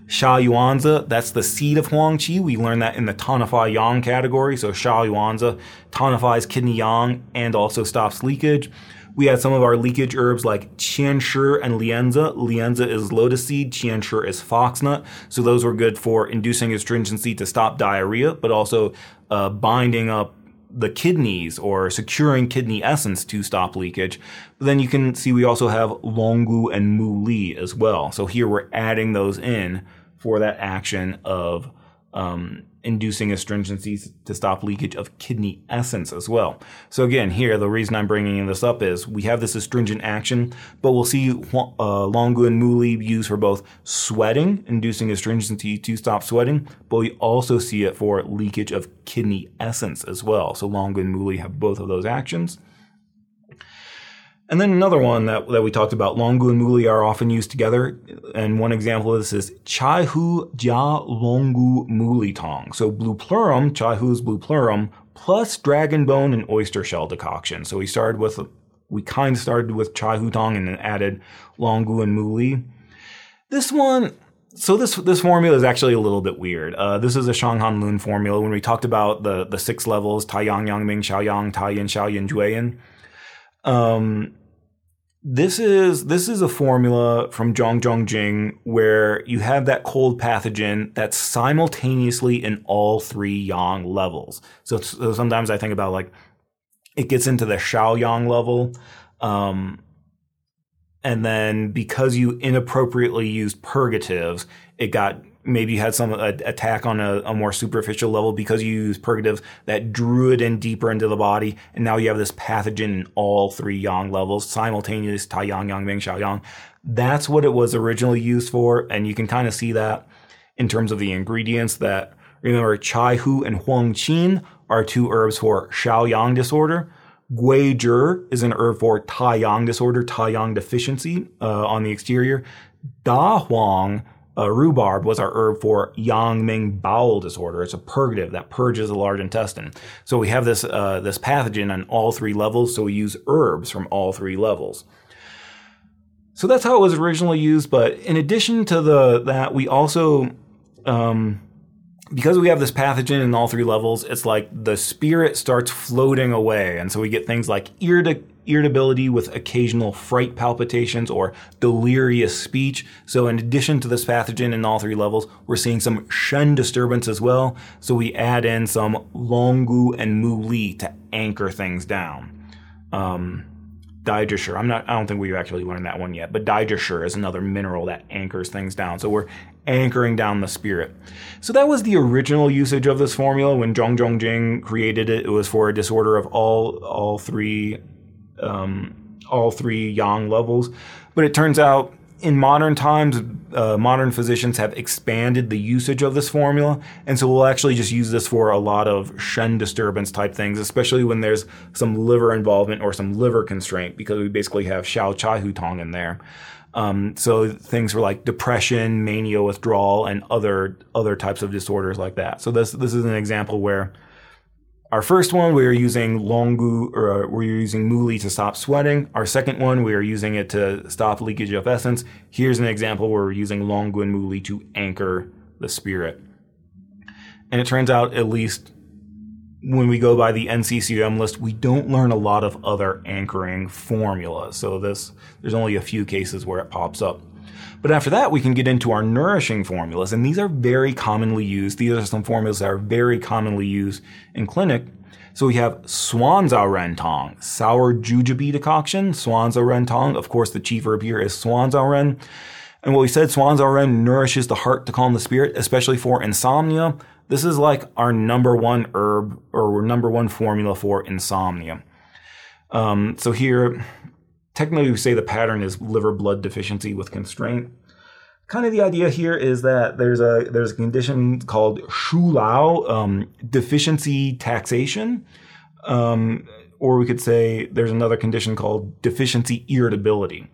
Sha Yuanzi, that's the seed of Huang Qi. We learned that in the Tonify Yang category. So Sha Yuanzi tonifies kidney yang and also stops leakage. We had some of our leakage herbs like qianshi and lianzi. Lianzi is lotus seed, qianshi is foxnut. So those were good for inducing astringency to stop diarrhea, but also uh, binding up the kidneys or securing kidney essence to stop leakage. But then you can see we also have Longgu and Mu Li as well. So here we're adding those in for that action of um, inducing astringency to stop leakage of kidney essence as well. So again, here the reason I'm bringing this up is we have this astringent action, but we'll see uh, Longgu and Mu Li used for both sweating, inducing astringency to stop sweating, but we also see it for leakage of kidney essence as well. So Longgu and Mu Li have both of those actions. And then another one that, that we talked about, Longgu and Mu Li are often used together. And one example of this is Chai Hu Jia Longgu Mu Li Tang. So Bupleurum, Chai Hu's Bupleurum, plus dragon bone and oyster shell decoction. So we started with, we kind of started with Chai Hu Tang and then added Longgu and Mu Li. This one, so this this formula is actually a little bit weird. Uh, this is a Shanghan Lun formula. When we talked about the the six levels, tai yang ming Taiyang, Yangming, Shaoyang, Taiyin, Shaoyin, Jueyin, um, this is this is a formula from Zhong Jing where you have that cold pathogen that's simultaneously in all three yang levels. So, so sometimes I think about like it gets into the Shao Yang level, um, and then because you inappropriately used purgatives, it got maybe you had some attack on a, a, more superficial level because you used purgatives that drew it in deeper into the body, and now you have this pathogen in all three yang levels, simultaneous Tai Yang, Yang Ming, Shao Yang. That's what it was originally used for, and you can kind of see that in terms of the ingredients. That remember, Chai Hu and Huang Qin are two herbs for Shao Yang disorder. Gui is an herb for Tai Yang disorder, Tai Yang deficiency uh, on the exterior. Da Huang uh, rhubarb was our herb for Yang Ming bowel disorder. It's a purgative that purges the large intestine. So we have this uh, this pathogen on all three levels. So we use herbs from all three levels. So that's how it was originally used. But in addition to the that, we also um, because we have this pathogen in all three levels, it's like the spirit starts floating away. And so we get things like irritability with occasional fright palpitations or delirious speech. So in addition to this pathogen in all three levels, we're seeing some Shen disturbance as well. So we add in some Longgu and Mu Li to anchor things down. Um, I'm not. I don't think we've actually learned that one yet. But Daijia is another mineral that anchors things down. So we're anchoring down the spirit. So that was the original usage of this formula when Zhong Jing created it. It was for a disorder of all all three um, all three yang levels. But it turns out in modern times, uh, modern physicians have expanded the usage of this formula, and so we'll actually just use this for a lot of Shen disturbance type things, especially when there's some liver involvement or some liver constraint, because we basically have Xiao Chai Hu Tang in there. Um, so things for like depression, mania withdrawal, and other other types of disorders like that. So this this is an example where our first one we are using Longgu or uh, we're using Mu Li to stop sweating. Our second one we are using it to stop leakage of essence. Here's an example where we're using Longgu and Mu Li to anchor the spirit. And it turns out at least when we go by the NCCM list, we don't learn a lot of other anchoring formulas. So this, there's only a few cases where it pops up. But after that, we can get into our nourishing formulas, and these are very commonly used. These are some formulas that are very commonly used in clinic. So we have Suan Zao Ren Tang, sour jujube decoction, Suan Zao Ren Tang. Of course, the chief herb here is Suan Zao Ren. And what we said, Suan Zao Ren nourishes the heart to calm the spirit, especially for insomnia. This is like our number one herb or number one formula for insomnia. Um, so here, technically, we say the pattern is liver blood deficiency with constraint. Kind of the idea here is that there's a there's a condition called xu lao um, deficiency taxation, um, or we could say there's another condition called deficiency irritability.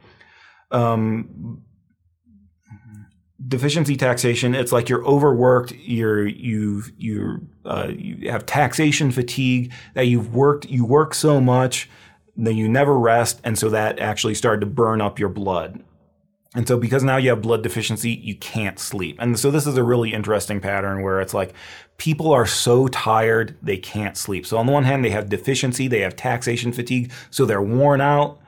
Um, deficiency taxation it's like you're overworked you're you've you uh, you have taxation fatigue that you've worked you work so much that you never rest and so that actually started to burn up your blood. And so because now you have blood deficiency you can't sleep. And so this is a really interesting pattern where it's like people are so tired they can't sleep. So on the one hand they have deficiency they have taxation fatigue so they're worn out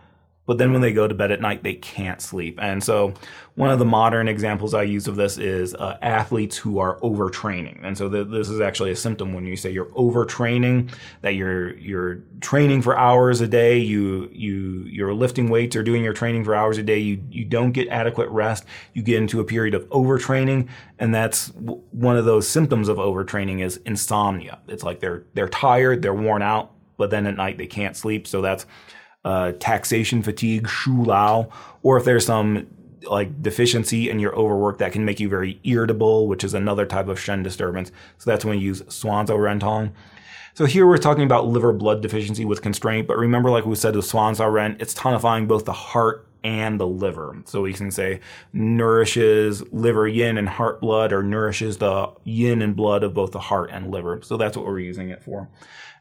but then when they go to bed at night, they can't sleep. And so, one of the modern examples I use of this is uh, athletes who are overtraining. And so, this is actually a symptom when you say you're overtraining, that you're you're training for hours a day, you you you're lifting weights or doing your training for hours a day. You you don't get adequate rest. You get into a period of overtraining, and that's w- one of those symptoms of overtraining is insomnia. It's like they're they're tired, they're worn out, but then at night they can't sleep. So that's uh, taxation fatigue, xu lao, or if there's some like deficiency in your overwork that can make you very irritable, which is another type of Shen disturbance. So that's when you use Suan Zao Ren Tang. So here we're talking about liver blood deficiency with constraint, but remember, like we said with Suan Zao Ren, it's tonifying both the heart and the liver. So we can say nourishes liver yin and heart blood, or nourishes the yin and blood of both the heart and liver. So that's what we're using it for.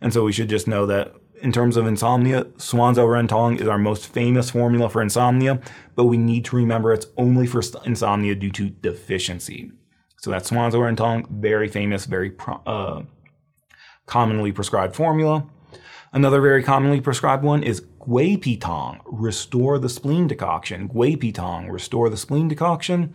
And so we should just know that in terms of insomnia, Suan Zao Ren Tang is our most famous formula for insomnia, but we need to remember it's only for insomnia due to deficiency. So that's Suan Zao Ren Tang, very famous, very uh, commonly prescribed formula. Another very commonly prescribed one is Gui Pi Tang, restore the spleen decoction. Gui Pi Tang, restore the spleen decoction.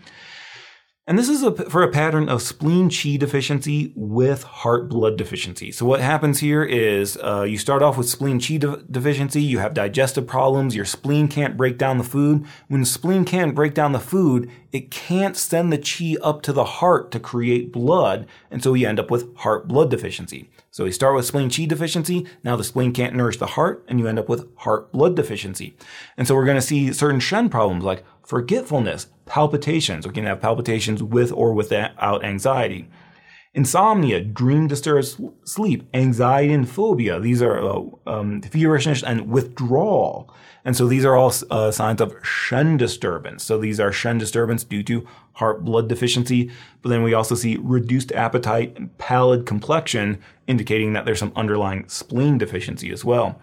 And this is a, for a pattern of spleen qi deficiency with heart blood deficiency. So what happens here is uh, you start off with spleen qi de- deficiency, you have digestive problems, your spleen can't break down the food. When the spleen can't break down the food, it can't send the qi up to the heart to create blood, and so you end up with heart blood deficiency. So you start with spleen qi deficiency, now the spleen can't nourish the heart, and you end up with heart blood deficiency. And so we're going to see certain Shen problems like forgetfulness, palpitations. We can have palpitations with or without anxiety. Insomnia, dream disturbed sleep, anxiety and phobia. These are uh, um, feverishness and withdrawal. And so these are all uh, signs of Shen disturbance. So these are Shen disturbance due to heart blood deficiency. But then we also see reduced appetite and pallid complexion, indicating that there's some underlying spleen deficiency as well.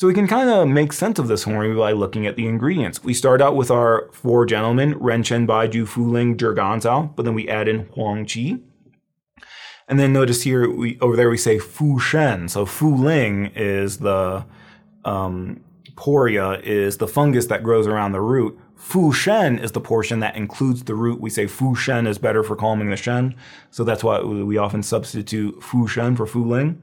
So we can kind of make sense of this formula by looking at the ingredients. We start out with our four gentlemen, Ren Shen Baiju Fu Ling Zhi but then we add in Huang Qi. And then notice here, we, over there we say Fu Shen. So Fu Ling is the um, poria, is the fungus that grows around the root. Fu Shen is the portion that includes the root. We say Fu Shen is better for calming the Shen. So that's why we often substitute Fu Shen for Fu Ling.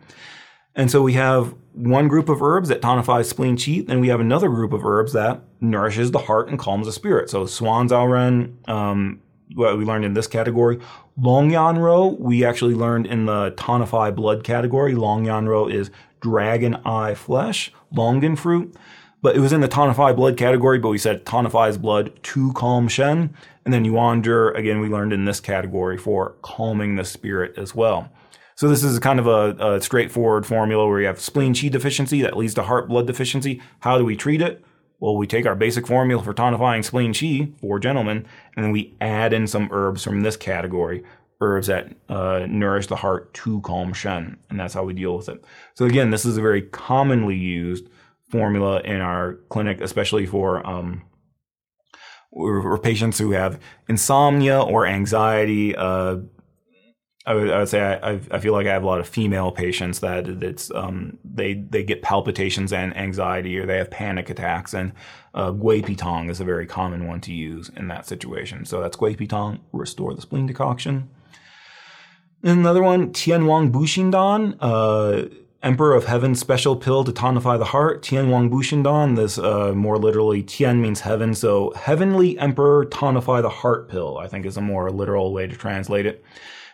And so we have one group of herbs that tonifies spleen qi, and we have another group of herbs that nourishes the heart and calms the spirit. So Suan Zao Ren, um, what we learned in this category. Long Yan Rou, we actually learned in the tonify blood category. Long Yan Rou is dragon eye flesh, longan fruit. But it was in the tonify blood category, but we said tonifies blood to calm Shen. And then Yuan Zhi, again, we learned in this category for calming the spirit as well. So this is kind of a, a straightforward formula where you have spleen qi deficiency that leads to heart blood deficiency. How do we treat it? Well, we take our basic formula for tonifying spleen qi four gentlemen, and then we add in some herbs from this category, herbs that uh, nourish the heart to calm Shen, and that's how we deal with it. So again, this is a very commonly used formula in our clinic, especially for um, or, patients who have insomnia or anxiety, uh, I would, I would say I, I feel like I have a lot of female patients that it's um, they they get palpitations and anxiety or they have panic attacks and uh, Gui Pi Tang is a very common one to use in that situation. So that's Gui Pi Tang, restore the spleen decoction. Another one, Tian Wang Bu Xin Dan, uh, Emperor of Heaven special pill to tonify the heart. Tian Wang Bu Xin Dan, this uh, more literally, Tian means heaven, so Heavenly Emperor tonify the heart pill, I think is a more literal way to translate it.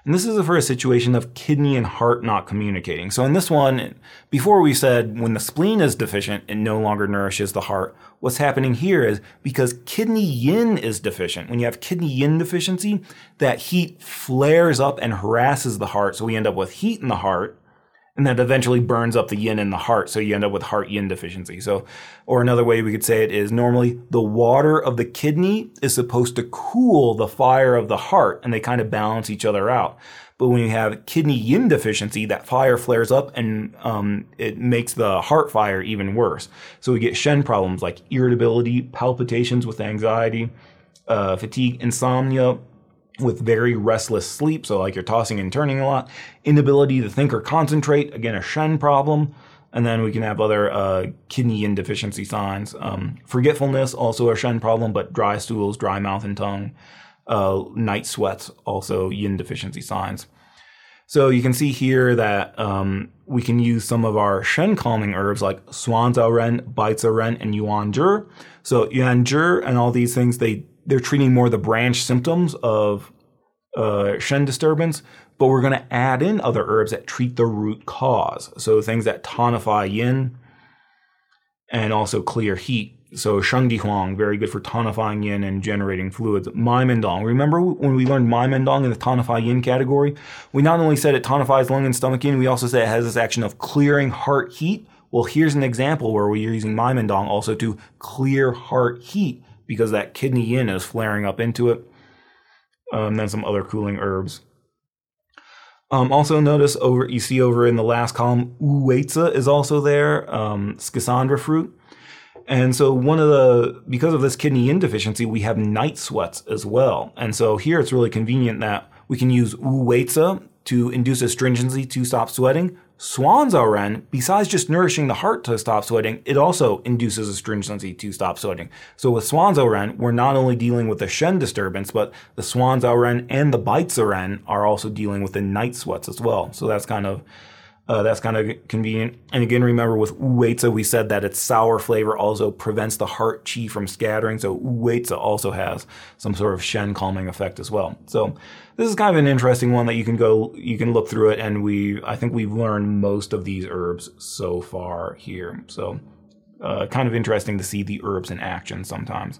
And this is for a situation of kidney and heart not communicating. So in this one, before we said when the spleen is deficient, it no longer nourishes the heart. What's happening here is because kidney yin is deficient. When you have kidney yin deficiency, that heat flares up and harasses the heart. So we end up with heat in the heart. And that eventually burns up the yin in the heart. So you end up with heart yin deficiency. So, or another way we could say it is normally the water of the kidney is supposed to cool the fire of the heart and they kind of balance each other out. But when you have kidney yin deficiency, that fire flares up and um, it makes the heart fire even worse. So we get Shen problems like irritability, palpitations with anxiety, uh, fatigue, insomnia, with very restless sleep, so like you're tossing and turning a lot, inability to think or concentrate, again, a Shen problem. And then we can have other uh, kidney yin deficiency signs. Um, forgetfulness, also a Shen problem, but dry stools, dry mouth and tongue. Uh, night sweats, also yin deficiency signs. So you can see here that um, we can use some of our Shen calming herbs like Suan Zao Ren, Bai Zi Ren, and Yuan Zhi. So Yuan Zhi and all these things, they they're treating more the branch symptoms of uh, Shen disturbance, but we're going to add in other herbs that treat the root cause. So things that tonify yin and also clear heat. So Shengdi Huang, very good for tonifying yin and generating fluids. Mai Mendong. Remember when we learned Mai Mendong in the tonify yin category? We not only said it tonifies lung and stomach yin, we also said it has this action of clearing heart heat. Well, here's an example where we're using Mai Mendong also to clear heart heat because that kidney yin is flaring up into it. Um, then some other cooling herbs. Um, also notice over you see over in the last column, wuweizi is also there, um, schisandra fruit. And so one of the because of this kidney yin deficiency, we have night sweats as well. And so here it's really convenient that we can use wuweizi to induce astringency to stop sweating, Suan Zao Ren, besides just nourishing the heart to stop sweating, it also induces astringency to stop sweating. So with Suan Zao Ren, we're not only dealing with the Shen disturbance, but the Suan Zao Ren and the Bai Zi Ren are also dealing with the night sweats as well. So that's kind of uh, that's kind of convenient. And again, remember with wuweizi, we said that its sour flavor also prevents the heart qi from scattering. So wuweizi also has some sort of Shen calming effect as well. So this is kind of an interesting one that you can go, you can look through it. And we, I think we've learned most of these herbs so far here. So uh, kind of interesting to see the herbs in action sometimes.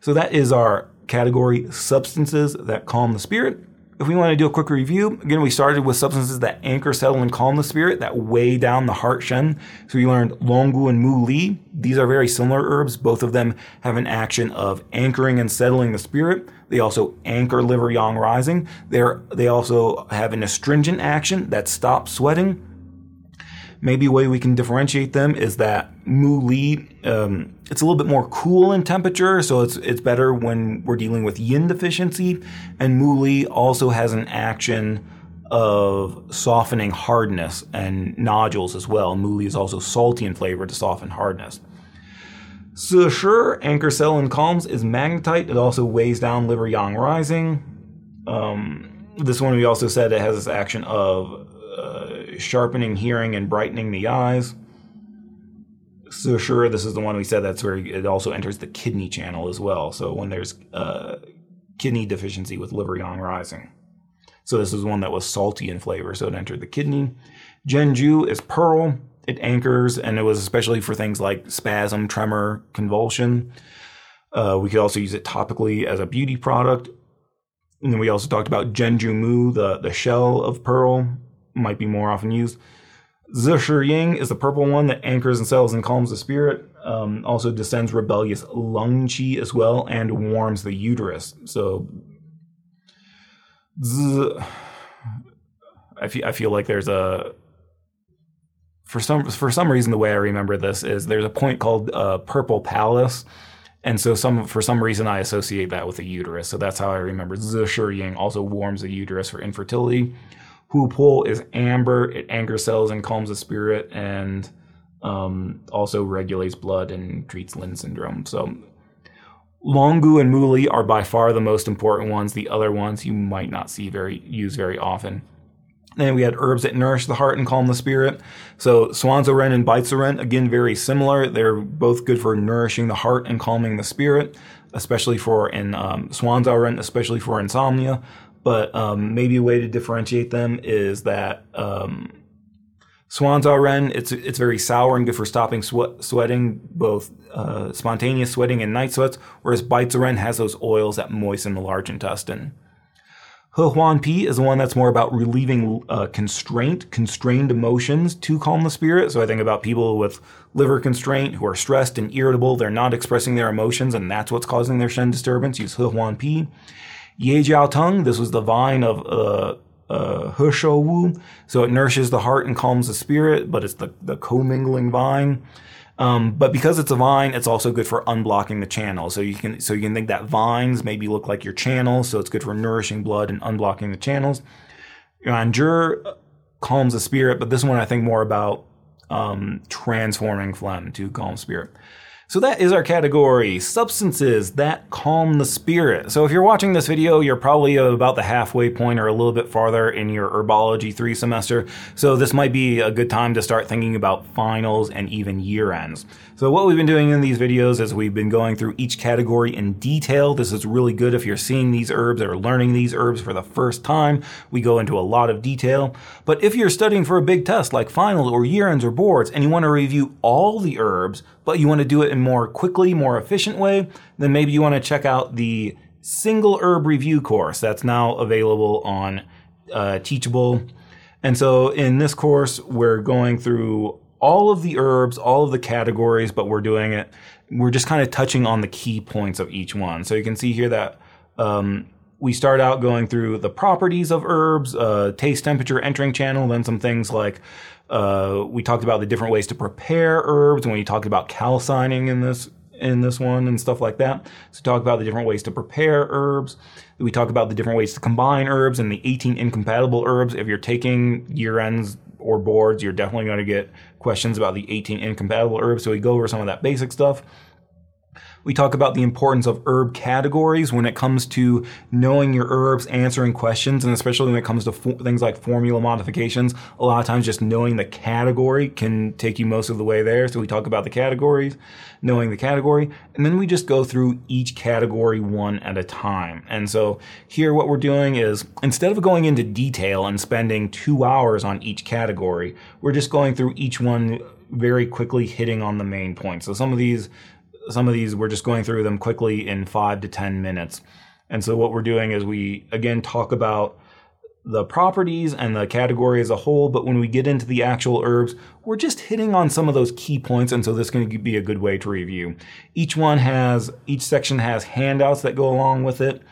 So that is our category substances that calm the spirit if we want to do a quick review, again, we started with substances that anchor, settle, and calm the spirit, that weigh down the heart shen. So we learned Longgu and Mu Li. These are very similar herbs. Both of them have an action of anchoring and settling the spirit. They also anchor liver yang rising. They're, they also have an astringent action that stops sweating. Maybe a way we can differentiate them is that Mu Li, um, it's a little bit more cool in temperature, so it's it's better when we're dealing with yin deficiency. And Mu Li also has an action of softening hardness and nodules as well. Mu Li is also salty in flavor to soften hardness. Shi anchor cell and calms, is magnetite. It also weighs down liver yang rising. Um, this one we also said it has this action of uh, sharpening hearing and brightening the eyes. So sure, this is the one we said that's where it also enters the kidney channel as well. So when there's uh, kidney deficiency with liver yang rising. So this is one that was salty in flavor, so it entered the kidney. Zhen Zhu is pearl. It anchors, and it was especially for things like spasm, tremor, convulsion. Uh, we could also use it topically as a beauty product. And then we also talked about Zhen Zhu Mu, the, the shell of pearl, might be more often used. Zhi Ying is the purple one that anchors and settles and calms the spirit. Um, also descends rebellious lung qi as well and warms the uterus. So, Z, I feel I feel like there's a for some for some reason the way I remember this is there's a point called uh, Purple Palace, and so some for some reason I associate that with the uterus. So that's how I remember. Zhi Ying also warms the uterus for infertility. Hu is amber. It anchors cells and calms the spirit, and um, also regulates blood and treats Lin syndrome. So Longgu and Mu Li are by far the most important ones. The other ones you might not see very use very often. Then we had herbs that nourish the heart and calm the spirit. So Suan Zao Ren and Bai Zi Ren, again, very similar. They're both good for nourishing the heart and calming the spirit, especially for in um, Suan Zao Ren, especially for insomnia. But um, maybe a way to differentiate them is that um, Suan Zao Ren, it's it's very sour and good for stopping sweat, sweating, both uh, spontaneous sweating and night sweats, whereas Bai Zi Ren has those oils that moisten the large intestine. Huan Pi is the one that's more about relieving uh, constraint, constrained emotions to calm the spirit. So I think about people with liver constraint who are stressed and irritable. They're not expressing their emotions, and that's what's causing their Shen disturbance. Use Huan Pi. Ye Jiao Teng, this was the vine of uh, uh, He Shou Wu. So it nourishes the heart and calms the spirit, but it's the, the commingling vine. Um, but because it's a vine, it's also good for unblocking the channel. So you can so you can think that vines maybe look like your channels. So it's good for nourishing blood and unblocking the channels. Yuanzhi calms the spirit, but this one I think more about um, transforming phlegm to calm spirit. So that is our category, substances that calm the spirit. So if you're watching this video, you're probably about the halfway point or a little bit farther in your herbology three semester. So this might be a good time to start thinking about finals and even year ends. So what we've been doing in these videos is we've been going through each category in detail. This is really good if you're seeing these herbs or learning these herbs for the first time. We go into a lot of detail. But if you're studying for a big test like finals or year ends or boards and you want to review all the herbs, but you want to do it in more quickly, more efficient way, then maybe you want to check out the single herb review course that's now available on uh, Teachable. And so in this course, we're going through all of the herbs, all of the categories, but we're doing it. We're just kind of touching on the key points of each one. So you can see here that um, we start out going through the properties of herbs, uh, taste, temperature, entering channel, then some things like uh, we talked about the different ways to prepare herbs, and when you talked about calcining in this in this one and stuff like that. So talk about the different ways to prepare herbs. We talk about the different ways to combine herbs and the 18 incompatible herbs. If you're taking year ends or boards, you're definitely going to get questions about the 18 incompatible herbs. So we go over some of that basic stuff. We talk about the importance of herb categories when it comes to knowing your herbs, answering questions, and especially when it comes to fo- things like formula modifications. A lot of times, just knowing the category can take you most of the way there. So we talk about the categories, knowing the category, and then we just go through each category one at a time. And so here, what we're doing is instead of going into detail and spending two hours on each category, we're just going through each one very quickly hitting on the main points. So some of these some of these we're just going through them quickly in five to 10 minutes. And so what we're doing is we again talk about the properties and the category as a whole, but when we get into the actual herbs, we're just hitting on some of those key points, and so this can be a good way to review. Each one has, each section has handouts that go along with it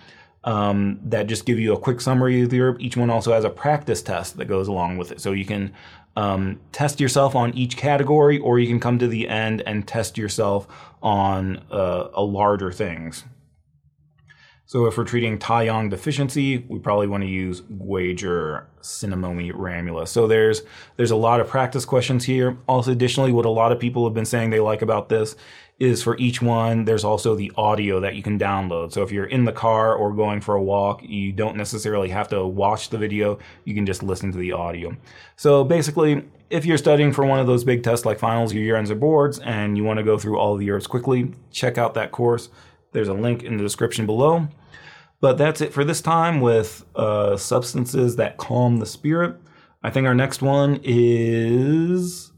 um, that just give you a quick summary of the herb. Each one also has a practice test that goes along with it, so you can um, test yourself on each category, or you can come to the end and test yourself on uh, a larger things. So if we're treating Taiyang deficiency, we probably want to use Guizhi Cinnamomi Ramulus. So there's there's a lot of practice questions here. Also, additionally, what a lot of people have been saying they like about this is for each one, there's also the audio that you can download. So if you're in the car or going for a walk, you don't necessarily have to watch the video. You can just listen to the audio. So basically, if you're studying for one of those big tests like finals, your year ends or boards, and you want to go through all the herbs quickly, check out that course. There's a link in the description below. But that's it for this time with uh, substances that calm the spirit. I think our next one is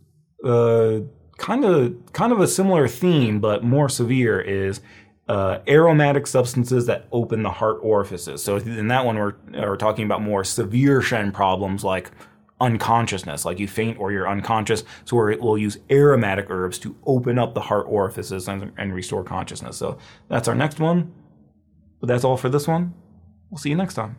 uh, kind of kind of a similar theme, but more severe. Is uh, aromatic substances that open the heart orifices. So in that one, we're, we're talking about more severe Shen problems like unconsciousness, like you faint or you're unconscious. So we'll use aromatic herbs to open up the heart orifices and, and restore consciousness. So that's our next one. But that's all for this one. We'll see you next time.